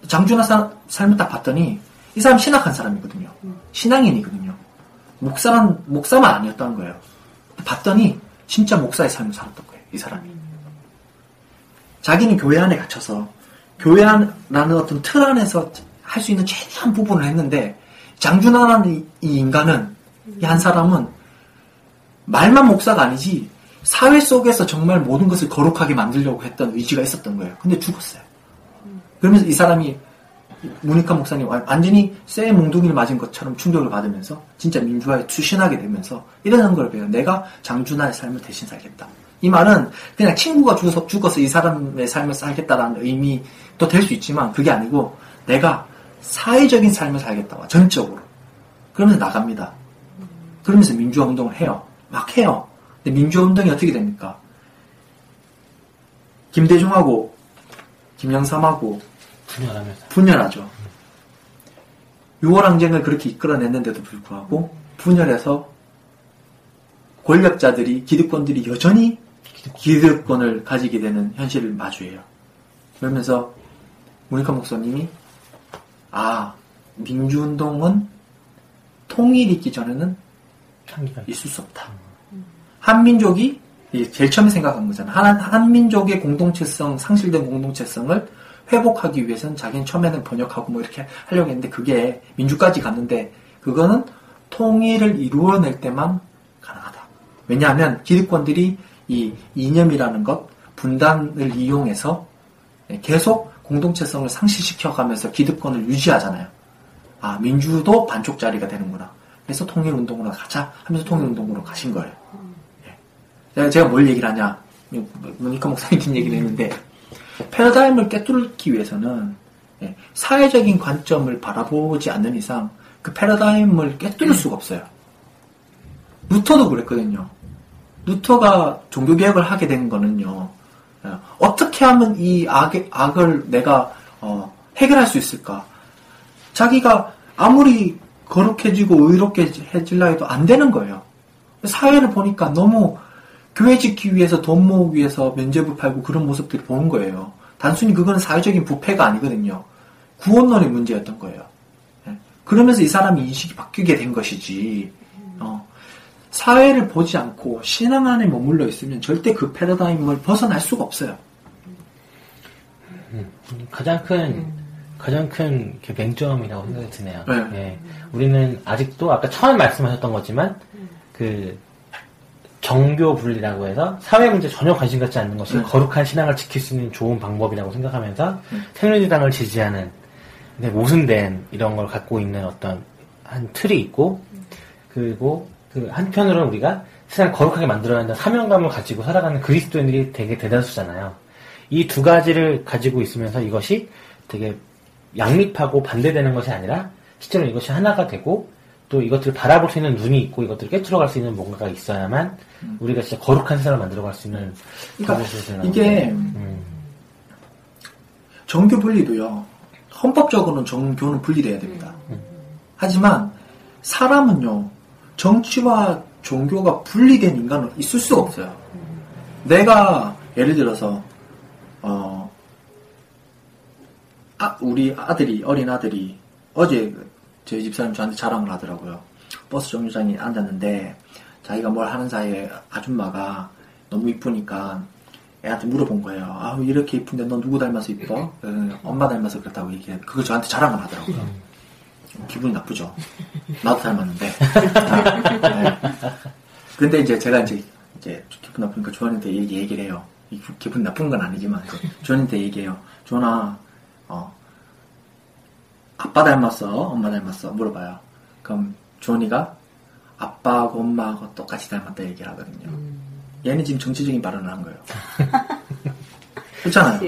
장준하 사- 삶을 딱 봤더니 이 사람 신학한 사람이거든요. 신앙인이거든요. 목사만, 목사만 아니었다는 거예요. 봤더니 진짜 목사의 삶을 살았던 거예요. 이 사람이. 자기는 교회 안에 갇혀서 교회라는 어떤 틀 안에서 할 수 있는 최대한 부분을 했는데 장준하라는 이, 이 인간은 이 한 사람은 말만 목사가 아니지 사회 속에서 정말 모든 것을 거룩하게 만들려고 했던 의지가 있었던 거예요. 근데 죽었어요. 그러면서 이 사람이 무니카 목사님 완- 완전히 쇠 몽둥이를 맞은 것처럼 충격을 받으면서 진짜 민주화에 투신하게 되면서 이러는 걸 배워요. 내가 장준하의 삶을 대신 살겠다. 이 말은 그냥 친구가 죽어서, 죽어서 이 사람의 삶을 살겠다라는 의미도 될 수 있지만 그게 아니고 내가 사회적인 삶을 살겠다. 전적으로. 그러면서 나갑니다. 그러면서 민주화 운동을 해요. 막 해요. 근데 민주화 운동이 어떻게 됩니까? 김대중하고 김영삼하고 분열하면서. 분열하죠. 6월 항쟁을 그렇게 이끌어냈는데도 불구하고 분열해서 권력자들이 기득권들이 여전히 기득권을 가지게 되는 현실을 마주해요. 그러면서 모니카 목사님이 아 민주운동은 통일이 있기 전에는 있 있을 수 없다. 한민족이 제일 처음에 생각한 거잖아. 한, 한민족의 공동체성, 상실된 공동체성을 회복하기 위해서는 자기는 처음에는 번역하고 뭐 이렇게 하려고 했는데 그게 민주까지 갔는데 그거는 통일을 이루어낼 때만 가능하다. 왜냐하면 기득권들이 이 이념이라는 것, 분단을 이용해서 계속 공동체성을 상실시켜 가면서 기득권을 유지하잖아요. 아, 민주도 반쪽짜리가 되는구나. 그래서 통일운동으로 가자 하면서 통일운동으로 가신 거예요. 예. 제가- 뭘 얘기를 하냐. 모니카 목사님 얘기를 했는데, 패러다임을 깨뚫기 위해서는 예, 사회적인 관점을 바라보지 않는 이상 그 패러다임을 깨뚫을 수가 없어요. 루터도 그랬거든요. 루터가 종교개혁을 하게 된 거는요, 어, 어떻게 하면 이 악의, 악을 내가 어, 해결할 수 있을까? 자기가 아무리 거룩해지고 의롭게 해질라 해도 안 되는 거예요. 사회를 보니까 너무 교회 짓기 위해서 돈 모으기 위해서 면죄부 팔고 그런 모습들이 보는 거예요. 단순히 그거는 사회적인 부패가 아니거든요. 구원론의 문제였던 거예요. 예. 그러면서 이 사람이 인식이 바뀌게 된 것이지. 어, 사회를 보지 않고 신앙 안에 머물러 있으면 절대 그 패러다임을 벗어날 수가 없어요. 가장 큰 가장 큰 맹점이라고 생각이 드네요. 네. 예. 우리는 아직도 아까 처음 말씀하셨던 거지만 그 정교 분리라고 해서 사회 문제 전혀 관심 갖지 않는 것이 네. 거룩한 신앙을 지킬 수 있는 좋은 방법이라고 생각하면서 네. 새누리당을 지지하는 모순된 이런 걸 갖고 있는 어떤 한 틀이 있고 그리고 그 한편으로는 우리가 세상을 거룩하게 만들어야 한다는 사명감을 가지고 살아가는 그리스도인들이 되게 대다수잖아요. 이 두 가지를 가지고 있으면서 이것이 되게 양립하고 반대되는 것이 아니라 실제로 이것이 하나가 되고 또 이것들을 바라볼 수 있는 눈이 있고 이것들을 깨트려갈 수 있는 뭔가가 있어야만 우리가 진짜 거룩한 세상을 만들어갈 수 있는 그러니까 이게 음. 정교 분리도요. 헌법적으로는 정교는 분리돼야 됩니다. 하지만 사람은요. 정치와 종교가 분리된 인간은 있을 수가 없어요. 내가 예를 들어서 어 아, 우리 아들이 어린 아들이 어제 그 저희 집사님 저한테 자랑을 하더라고요. 버스 정류장에 앉았는데 자기가 뭘 하는 사이에 아줌마가 너무 이쁘니까 애한테 물어본 거예요. 아 이렇게 이쁜데 너 누구 닮아서 이뻐? 그, 엄마 닮아서 그렇다고 얘기해. 그걸 저한테 자랑을 하더라고요. 기분이 나쁘죠. 나도 닮았는데. 네. 근데 이제 제가 이제 이제 기분 나쁘니까 조한한테 얘기, 얘기를 해요. 기분 나쁜 건 아니지만 그 조한한테 얘기해요. 조한아, 어, 아빠 닮았어? 엄마 닮았어? 물어봐요. 그럼 조한이가 아빠하고 엄마하고 똑같이 닮았다 얘기를 하거든요. 얘는 지금 정치적인 발언을 한 거예요. 그렇잖아요.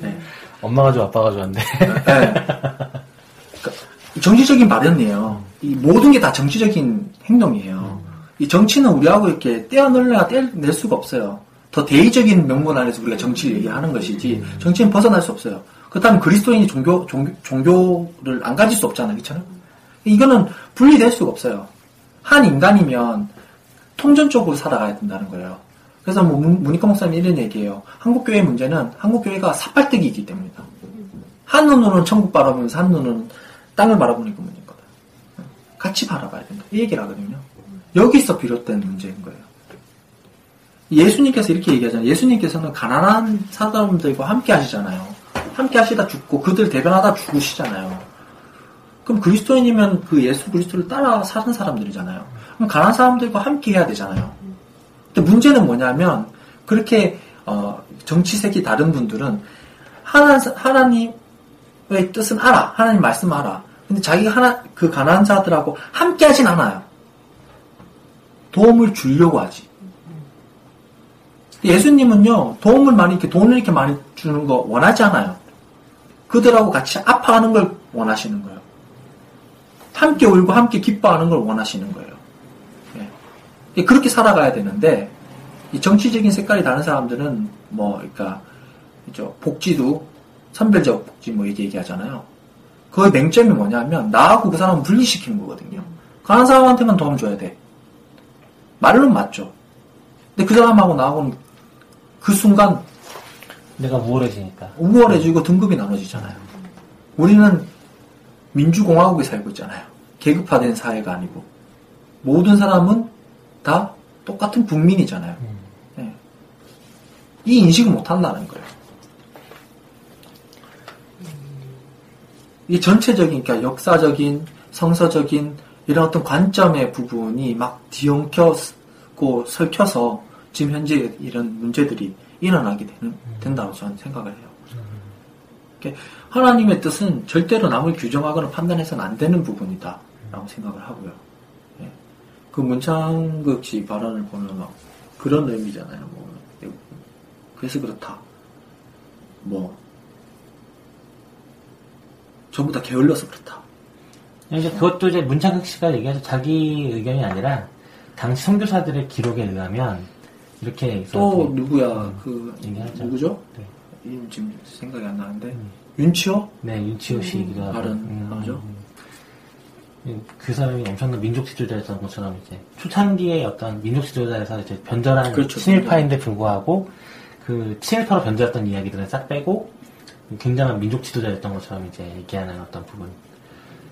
네. 엄마가 좋아, 아빠가 좋아한데. 네. 그러니까 정치적인 발언이에요. 이 모든 게 다 정치적인 행동이에요. 이 정치는 우리하고 이렇게 떼어내려야 떼낼 수가 없어요. 더 대의적인 명분 안에서 우리가 정치를 얘기하는 것이지 정치는 벗어날 수 없어요. 그렇다면 그리스도인이 종교, 종교, 종교 를 안 가질 수 없잖아요. 그렇잖아요. 이거는 분리될 수가 없어요. 한 인간이면 통전적으로 살아가야 된다는 거예요. 그래서 뭐 문- 문희과 목사님 이런 얘기해요. 한국교회 문제는 한국교회가 사팔뜨기이기 때문이다. 한 눈으로는 천국 바라보면서 한 눈은 땅을 바라보니까 문제인 거다. 같이 바라봐야 된다. 이 얘기를 하거든요. 여기서 비롯된 문제인 거예요. 예수님께서 이렇게 얘기하잖아요. 예수님께서는 가난한 사람들과 함께 하시잖아요. 함께 하시다 죽고 그들 대변하다 죽으시잖아요. 그럼 그리스도인이면 그 예수 그리스도를 따라 사는 사람들이잖아요. 그럼 가난한 사람들과 함께 해야 되잖아요. 근데 문제는 뭐냐면 그렇게 어, 정치색이 다른 분들은 하나, 하나님의 뜻은 알아. 하나님 말씀 알아. 근데 자기가 하나 그 가난한 자들하고 함께 하진 않아요. 도움을 주려고 하지. 예수님은요, 도움을 많이, 이렇게 돈을 이렇게 많이 주는 거 원하지 않아요. 그들하고 같이 아파하는 걸 원하시는 거예요. 함께 울고 함께 기뻐하는 걸 원하시는 거예요. 예. 그렇게 살아가야 되는데, 이 정치적인 색깔이 다른 사람들은, 뭐, 그러니까, 저 복지도, 선별적 복지 뭐 이렇게 얘기하잖아요. 그의 맹점이 뭐냐면, 나하고 그 사람을 분리시키는 거거든요. 가난 사람한테만 도움 줘야 돼. 말로는 맞죠. 근데 그 사람하고 나하고는 그 순간 내가 우월해지니까. 우월해지고 등급이 나눠지잖아요. 우리는 민주공화국에 살고 있잖아요. 계급화된 사회가 아니고 모든 사람은 다 똑같은 국민이잖아요. 네. 이 인식을 못 한다는 거예요. 이 전체적인, 그러니까 역사적인, 성서적인 이런 어떤 관점의 부분이 막 뒤엉켜고 설켜서 지금 현재 이런 문제들이 일어나게 되는, 된다고 저는 생각을 해요. 이렇게 하나님의 뜻은 절대로 남을 규정하거나 판단해서는 안 되는 부분이다. 라고 생각을 하고요. 예. 그 문창극 씨 발언을 보면 막 그런 의미잖아요. 뭐, 그래서 그렇다. 뭐, 전부 다 게을러서 그렇다. 이제 그것도 이제 문창극 씨가 얘기해서 자기 의견이 아니라 당시 선교사들의 기록에 의하면 이렇게 또 누구야 그 얘기하죠. 누구죠? 네. 이름 지금 생각이 안 나는데 윤치호 네, 윤치호 씨기도 하고. 발언 음, 하죠. 음. 그 사람이 엄청난 민족 지도자였던 것처럼 이제 초창기의 어떤 민족 지도자에서 이제 변절한 그렇죠. 친일파인데 불구하고 그 친일파로 변절했던 이야기들은 싹 빼고 굉장한 민족 지도자였던 것처럼 이제 얘기하는 어떤 부분.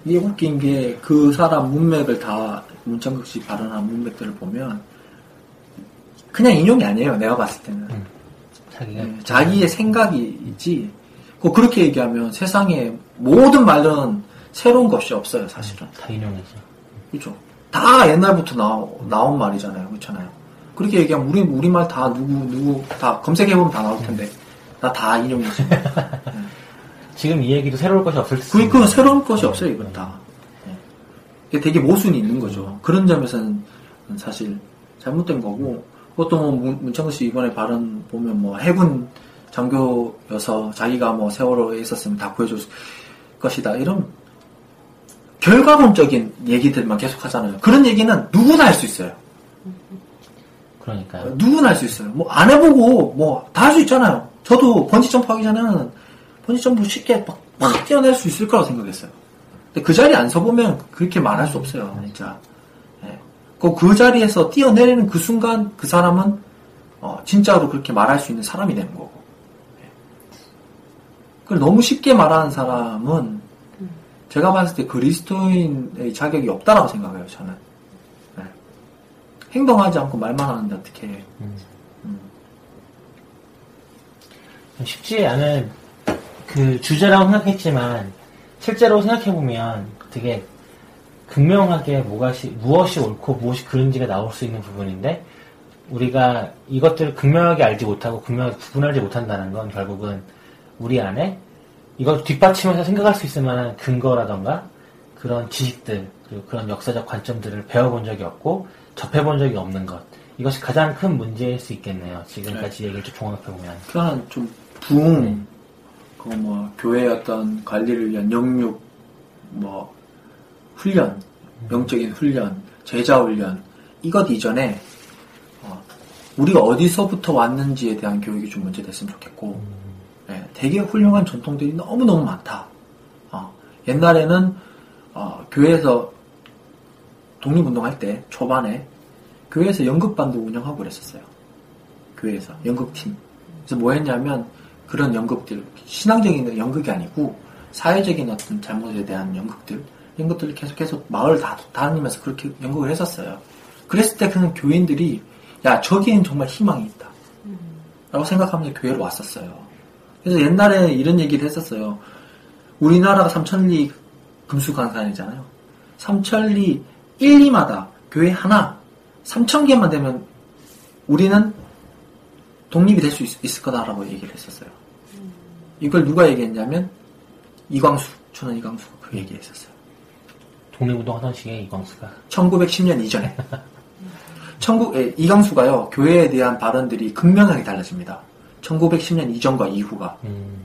이게 웃긴 게 그 사람 문맥을 다 문창극 씨 발언한 문맥들을 보면 그냥 인용이 아니에요. 내가 봤을 때는 음. 자기가 네, 자기의 생각이지. 그 그렇게 얘기하면 세상에 모든 말은 새로운 것이 없어요. 사실은 다 인용이죠. 그렇죠. 다 옛날부터 나, 나온 말이잖아요. 그렇잖아요. 그렇게 얘기하면 우리 우리 말 다 누구 누구 다 검색해 보면 다 나올 텐데 나 다 인용이지. 지금 이 얘기도 새로울 것이 없을 수 그러니까 새로운 것이 없어요, 이건 다. 예. 이게 되게 모순이 있는 거죠. 그런 점에서는 사실 잘못된 거고, 보통 뭐 문- 문창근 씨 이번에 발언 보면 뭐 해군 장교여서 자기가 뭐 세월호에 있었으면 다 구해줄 것이다. 이런 결과론적인 얘기들만 계속 하잖아요. 그런 얘기는 누구나 할 수 있어요. 그러니까요. 누구나 할 수 있어요. 뭐 안 해보고 뭐 다 할 수 있잖아요. 저도 번지 점프 하기 전에는 번지 점프 쉽게 막, 막 뛰어낼 수 있을 거라고 생각했어요. 근데 그 자리에 안 서보면 그렇게 말할 수 없어요, 진짜. 예. 그, 그 자리에서 뛰어내리는 그 순간 그 사람은 어, 진짜로 그렇게 말할 수 있는 사람이 되는 거고. 예. 그걸 너무 쉽게 말하는 사람은 제가 봤을 때 그리스도인의 자격이 없다라고 생각해요, 저는. 예. 행동하지 않고 말만 하는데 어떻게 해. 음. 쉽지 않은 그 주제라고 생각했지만 실제로 생각해보면 되게 극명하게 무엇이, 무엇이 옳고 무엇이 그른지가 나올 수 있는 부분인데 우리가 이것들을 극명하게 알지 못하고 극명하게 구분하지 못한다는 건 결국은 우리 안에 이걸 뒷받침해서 생각할 수 있을 만한 근거라던가 그런 지식들 그리고 그런 역사적 관점들을 배워본 적이 없고 접해본 적이 없는 것 이것이 가장 큰 문제일 수 있겠네요. 지금까지 얘기를 좀 종합해보면. 그냥 좀 부흥, 그뭐 교회 어떤 관리를 위한 영육, 뭐 훈련, 영적인 훈련, 제자 훈련 이것 이전에 어, 우리가 어디서부터 왔는지에 대한 교육이 좀 먼저 됐으면 좋겠고, 예, 되게 훌륭한 전통들이 너무 너무 많다. 어, 옛날에는 어, 교회에서 독립운동할 때 초반에 교회에서 연극반도 운영하고 그랬었어요. 교회에서 연극팀. 그래서 뭐 했냐면 그런 연극들 신앙적인 연극이 아니고 사회적인 어떤 잘못에 대한 연극들 이런 것들을 계속해서 마을 다 다니면서 그렇게 연극을 했었어요. 그랬을 때 그런 교인들이 야 저기엔 정말 희망이 있다. 라고 생각하면서 교회로 왔었어요. 그래서 옛날에 이런 얘기를 했었어요. 우리나라가 삼천리 금수강산이잖아요. 삼천리 1, 2마다 교회 하나 3천 개만 되면 우리는 독립이 될 수 있을 거다라고 얘기를 했었어요. 이걸 누가 얘기했냐면 이광수, 춘원 이광수가 그 얘기를 했었어요. 독립운동 하던 시기에 이광수가 1910년 이전에. 천국, 에, 이광수가요, 교회에 대한 발언들이 극명하게 달라집니다. 1910년 이전과 이후가. 음,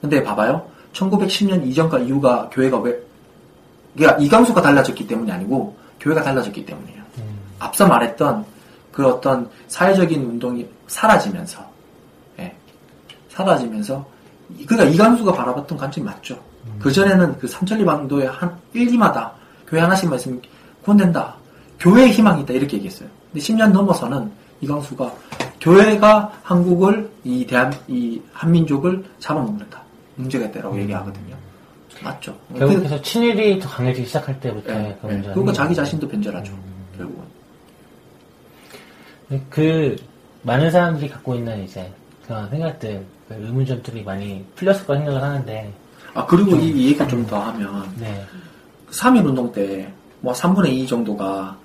근데 봐봐요. 1910년 이전과 이후가 교회가 왜, 그러니까 이광수가 달라졌기 때문이 아니고, 교회가 달라졌기 때문이에요. 음, 앞서 말했던 그 어떤 사회적인 운동이 사라지면서, 예, 사라지면서, 이- 그러니까 이광수가 바라봤던 관점이 맞죠. 그 전에는 그 삼천리 방도에 한 1, 2마다 교회 하나씩만 있으면 구원된다. 교회의 희망이 있다. 이렇게 얘기했어요. 근데 10년 넘어서는 이광수가 교회가 한국을, 이 대한, 이 한민족을 잡아먹는다. 문제가 있다라고 얘기하거든요. 맞죠. 결국에서 친일이 더 강해지기 시작할 때부터 예, 그 예. 문제가 그러니까 자기 자신도 변절하죠. 음. 결국은. 그 많은 사람들이 갖고 있는 이제 그런 생각들, 그 의문점들이 많이 풀렸을 거라 생각을 하는데, 아, 그리고 이 얘기 좀 더 하면, 네, 3.1 운동 때, 뭐, 3분의 2 정도가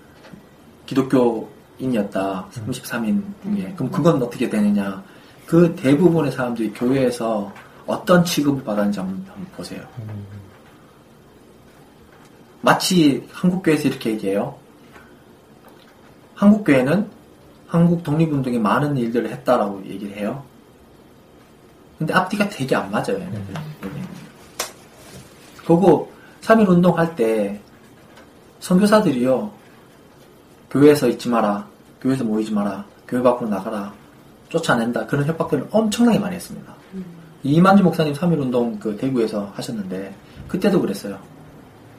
기독교인이었다. 33인 중에. 그럼 그건 어떻게 되느냐. 그 대부분의 사람들이 교회에서 어떤 취급을 받았는지 한번, 한번 보세요. 음, 마치 한국교회에서 이렇게 얘기해요. 한국교회는 한국 독립운동에 많은 일들을 했다라고 얘기를 해요. 근데 앞뒤가 되게 안 맞아요. 얘네들. 그거 3.1 운동할 때 선교사들이요. 교회에서 있지 마라. 교회에서 모이지 마라. 교회 밖으로 나가라. 쫓아낸다. 그런 협박들을 엄청나게 많이 했습니다. 이만주 목사님 3.1 운동 그 대구에서 하셨는데 그때도 그랬어요.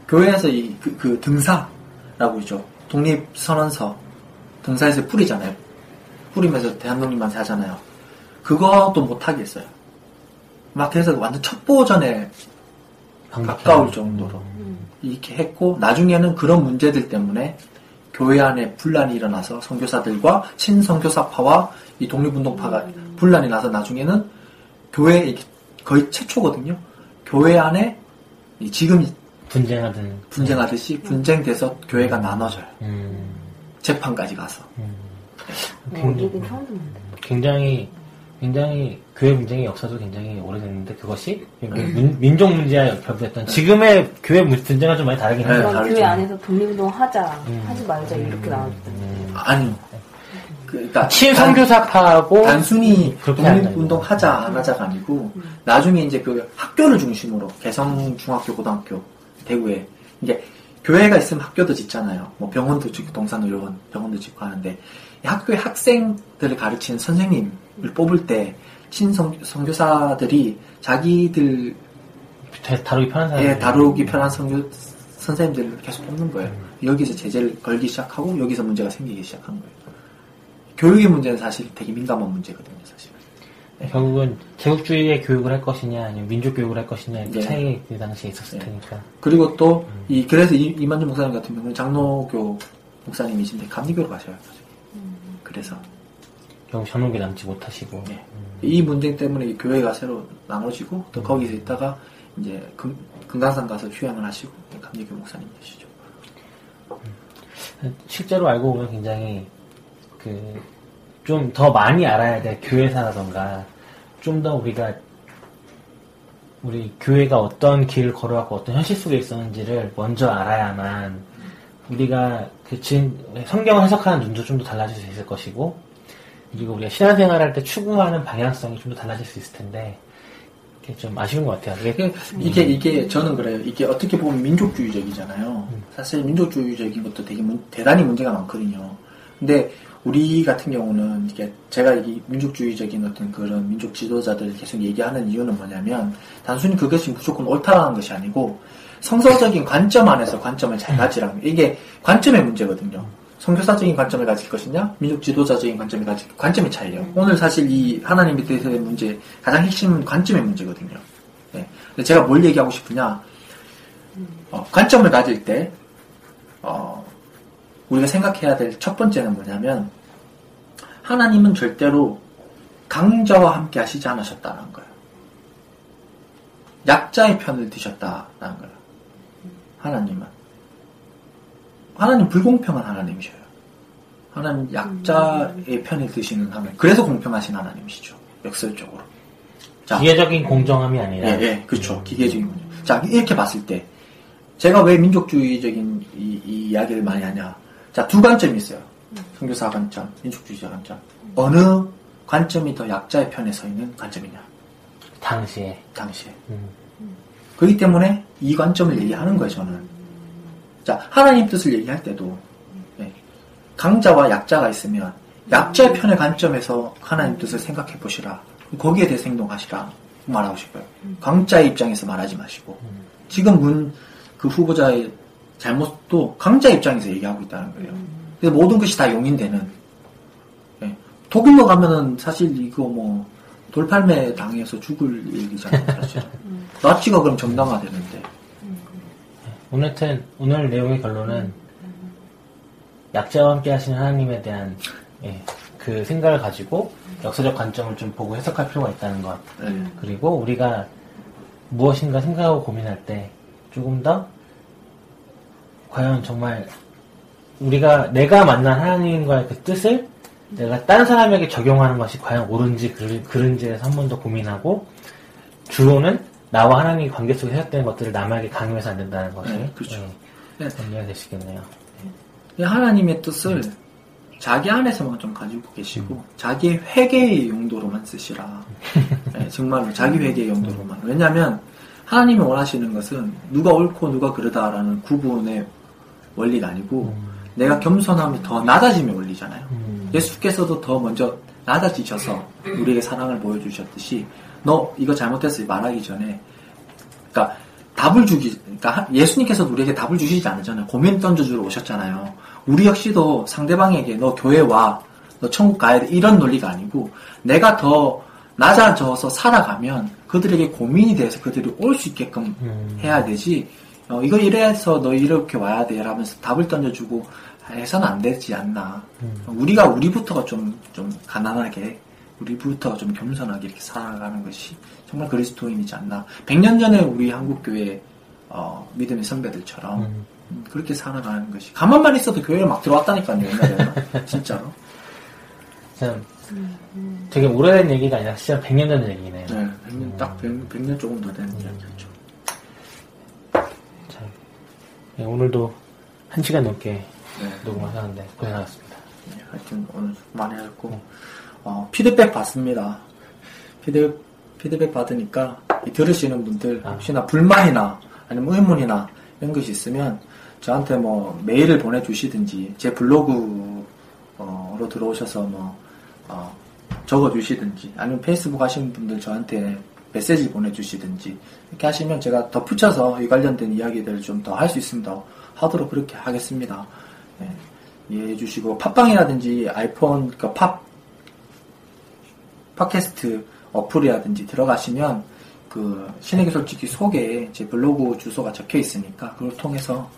교회에서 이, 그, 그 등사라고 있죠. 독립선언서. 등사에서 뿌리잖아요. 뿌리면서 대한독립만세 하잖아요. 그것도 못하게 했어요. 막 그래서 완전 첩보전에 가까울 정도로 이렇게 했고 나중에는 그런 문제들 때문에 교회 안에 분란이 일어나서 선교사들과 친선교사파와 이 독립운동파가 분란이 나서 나중에는 교회 거의 최초거든요. 교회 안에 이 지금 분쟁하든 분쟁하듯이 분쟁돼서 교회가 나눠져요. 음, 재판까지 가서. 음. 굉장히, 듣는데. 굉장히 굉장히 교회 분쟁의 역사도 굉장히 오래됐는데 그것이 민, 민족 문제와 결부됐던 지금의 교회 문- 분쟁과 좀 많이 다르긴 네, 하죠. 그럼 다르죠. 교회 안에서 독립운동 하자, 음. 하지 말자 이렇게 나왔다. 음. 아니, 그러니까 친선교사파하고 단순히 그렇게 독립운동 하자 안 하자가 아니고 나중에 이제 그 학교를 중심으로 개성 중학교 고등학교 대구에 이제 교회가 있으면 학교도 짓잖아요. 뭐 병원도 짓고 동산의료원 병원도 짓고 하는데 학교의 학생들을 가르치는 선생님을 뽑을 때 친성 선교사들이 자기들 다- 다루기 편한 사람. 예, 다루기 편한 선교 선생님들을 계속 뽑는 거예요. 여기서 제재를 걸기 시작하고 여기서 문제가 생기기 시작한 거예요. 교육의 문제는 사실 되게 민감한 문제거든요, 사실. 결국은 제국주의의 교육을 할 것이냐 아니면 민족 교육을 할 것이냐 그 예. 차이 그 당시에 있었을 예. 테니까. 그리고 또, 이, 그래서 이, 이만준 목사님 같은 경우는 장로교 목사님이신데 감리교로 가셔요. 나중에. 그래서. 결국 전옥에 남지 못하시고. 예. 이 문제 때문에 이 교회가 새로 나눠지고 또 거기서 있다가 이제 금, 금강산 가서 휴양을 하시고 감리교 목사님 되시죠. 실제로 알고 보면 굉장히 그 좀 더 많이 알아야 될 교회사라던가 좀 더 우리가 우리 교회가 어떤 길을 걸어왔고 어떤 현실 속에 있었는지를 먼저 알아야만 우리가 그 지금 성경을 해석하는 눈도 좀 더 달라질 수 있을 것이고 그리고 우리가 신앙생활할 때 추구하는 방향성이 좀 더 달라질 수 있을 텐데 그게 좀 아쉬운 것 같아요. 그게 이게, 이게, 저는 그래요. 이게 어떻게 보면 민족주의적이잖아요. 사실 민족주의적인 것도 되게 문- 대단히 문제가 많거든요. 근데 우리 같은 경우는 이게 제가 이 민족주의적인 어떤 그런 민족 지도자들 계속 얘기하는 이유는 뭐냐면 단순히 그것이 무조건 옳다라는 것이 아니고 성서적인 관점 안에서 관점을 잘 가지라는 거예요. 이게 관점의 문제거든요. 선교사적인 관점을 가질 것이냐, 민족 지도자적인 관점을 가질 관점의 차이예요. 오늘 사실 이 하나님에 대해서의 문제 가장 핵심은 관점의 문제거든요. 네. 근데 제가 뭘 얘기하고 싶으냐, 어, 관점을 가질 때 어, 우리가 생각해야 될 첫 번째는 뭐냐면 하나님은 절대로 강자와 함께 하시지 않으셨다는 거예요. 약자의 편을 드셨다는 거예요. 하나님은. 하나님 불공평한 하나님이셔요. 하나님 약자의 편을 드시는 하나님. 그래서 공평하신 하나님이시죠. 역설적으로. 자, 기계적인 공정함이 아니라 예, 예, 그렇죠. 기계적인 문제. 자, 이렇게 봤을 때, 제가 왜 민족주의적인 이, 이 이야기를 많이 하냐. 자, 두 관점이 있어요. 선교사 관점, 민족주의자 관점. 어느 관점이 더 약자의 편에 서 있는 관점이냐. 당시에 당시에. 음. 그렇기 때문에 이 관점을 얘기하는 거예요, 저는. 자, 하나님 뜻을 얘기할 때도, 예, 강자와 약자가 있으면, 약자의 편의 관점에서 하나님 뜻을 생각해 보시라. 거기에 대해서 행동하시라. 말하고 싶어요. 강자의 입장에서 말하지 마시고. 지금 문, 그 후보자의 잘못도 강자의 입장에서 얘기하고 있다는 거예요. 그래서 모든 것이 다 용인되는. 예. 독일로 가면은 사실 이거 뭐, 돌팔매 당해서 죽을 얘기잖아요, 사실. 나치가 그럼 정당화되는데. 오늘 하여튼 오늘 내용의 결론은 약자와 함께 하시는 하나님에 대한 예, 그 생각을 가지고 역사적 관점을 좀 보고 해석할 필요가 있다는 것. 네. 그리고 우리가 무엇인가 생각하고 고민할 때 조금 더 과연 정말 우리가 내가 만난 하나님과의 그 뜻을 내가 다른 사람에게 적용하는 것이 과연 옳은지 그를- 그른지에 대해서 한 번 더 고민하고 주로는 나와 하나님의 관계 속에 해석되는 것들을 남에게 강요해서 안 된다는 네, 그렇죠. 예, 네. 정리가 될수 있겠네요. 이 하나님의 뜻을 자기 안에서만 좀 가지고 계시고 자기의 회개의 용도로만 쓰시라. 네, 정말로 자기 회개의 용도로만. 왜냐하면 하나님이 원하시는 것은 누가 옳고 누가 그르다라는 구분의 원리가 아니고 내가 겸손함이 더 낮아짐의 원리잖아요. 음. 예수께서도 더 먼저 낮아지셔서 우리에게 사랑을 보여주셨듯이 너 이거 잘못했어 말하기 전에 그러니까 답을 주기 그러니까 하- 예수님께서도 우리에게 답을 주시지 않으잖아요. 고민 던져주러 오셨잖아요. 우리 역시도 상대방에게 너 교회 와, 너 천국 가야 돼 이런 논리가 아니고 내가 더 낮아져서 살아가면 그들에게 고민이 돼서 그들이 올 수 있게끔 음. 해야 되지. 어, 이거 이래서 너 이렇게 와야 돼. 라면서 답을 던져주고 해서는 안 되지 않나. 우리가 우리부터가 좀, 좀 가난하게, 우리부터 좀 겸손하게 이렇게 살아가는 것이 정말 그리스도인이지 않나. 100년 전에 우리 한국 교회, 어, 믿음의 선배들처럼 음. 음, 그렇게 살아가는 것이. 가만만 있어도 교회에 막 들어왔다니까요, 옛날에는. 진짜로. 참 되게 오래된 얘기가 아니라 진짜 100년 전 얘기네요. 네, 100년, 딱 100, 100 년 조금 더 되는 이야기였죠. 참. 예, 오늘도 한 시간 넘게 네. 녹음하셨는데 고생하셨습니다. 네, 하여튼 오늘 많이 했고 어, 피드백 받습니다. 피드, 피드백 받으니까 이 들으시는 분들 아. 혹시나 불만이나 아니면 의문이나 이런 것이 있으면 저한테 뭐 메일을 보내주시든지 제 블로그 어, 로 들어오셔서 뭐 어, 적어주시든지 아니면 페이스북 하시는 분들 저한테 메시지 보내주시든지 이렇게 하시면 제가 덧붙여서 이 관련된 이야기들을 좀 더 할 수 있으면 더 하도록 그렇게 하겠습니다. 네, 이해해 주시고 팟빵이라든지 아이폰 그러니까 팟 팟캐스트 어플이라든지 들어가시면 그 신에게 솔직히 속에 제 블로그 주소가 적혀 있으니까 그걸 통해서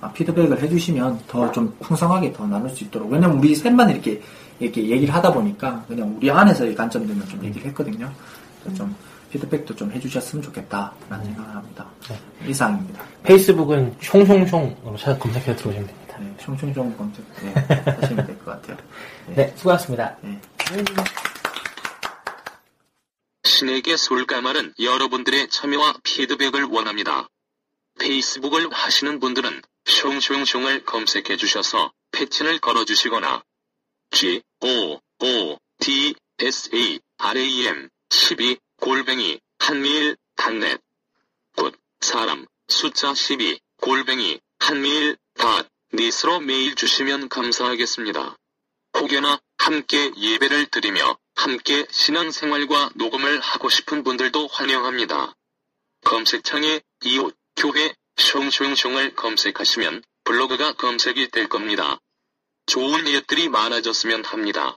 아, 피드백을 해주시면 더 좀 풍성하게 더 나눌 수 있도록 왜냐면 우리 셋만 이렇게 이렇게 얘기를 하다 보니까 그냥 우리 안에서의 관점들만 좀 얘기를 했거든요. 그래서 좀 피드백도 좀 해주셨으면 좋겠다라는 생각을 합니다. 이상입니다. 페이스북은 숑숑숑으로 찾아 검색해 들어오시면 됩니다. 네, 총총총 검색 네, 하시면 될 것 같아요. 네, 수고하셨습니다. 네. 신에게 솔까말은 여러분들의 참여와 피드백을 원합니다. 페이스북을 하시는 분들은 숑숑숑을 검색해 주셔서 패친을 걸어 주시거나 G O O D S A R A M 12 골뱅이 한메일 dot net good 사람 숫자 12 골뱅이 한메일 dot net으로 메일 주시면 감사하겠습니다. 혹여나 함께 예배를 드리며 함께 신앙생활과 녹음을 하고 싶은 분들도 환영합니다. 검색창에 이웃, 교회, 숑숑숑을 검색하시면 블로그가 검색이 될 겁니다. 좋은 이웃들이 많아졌으면 합니다.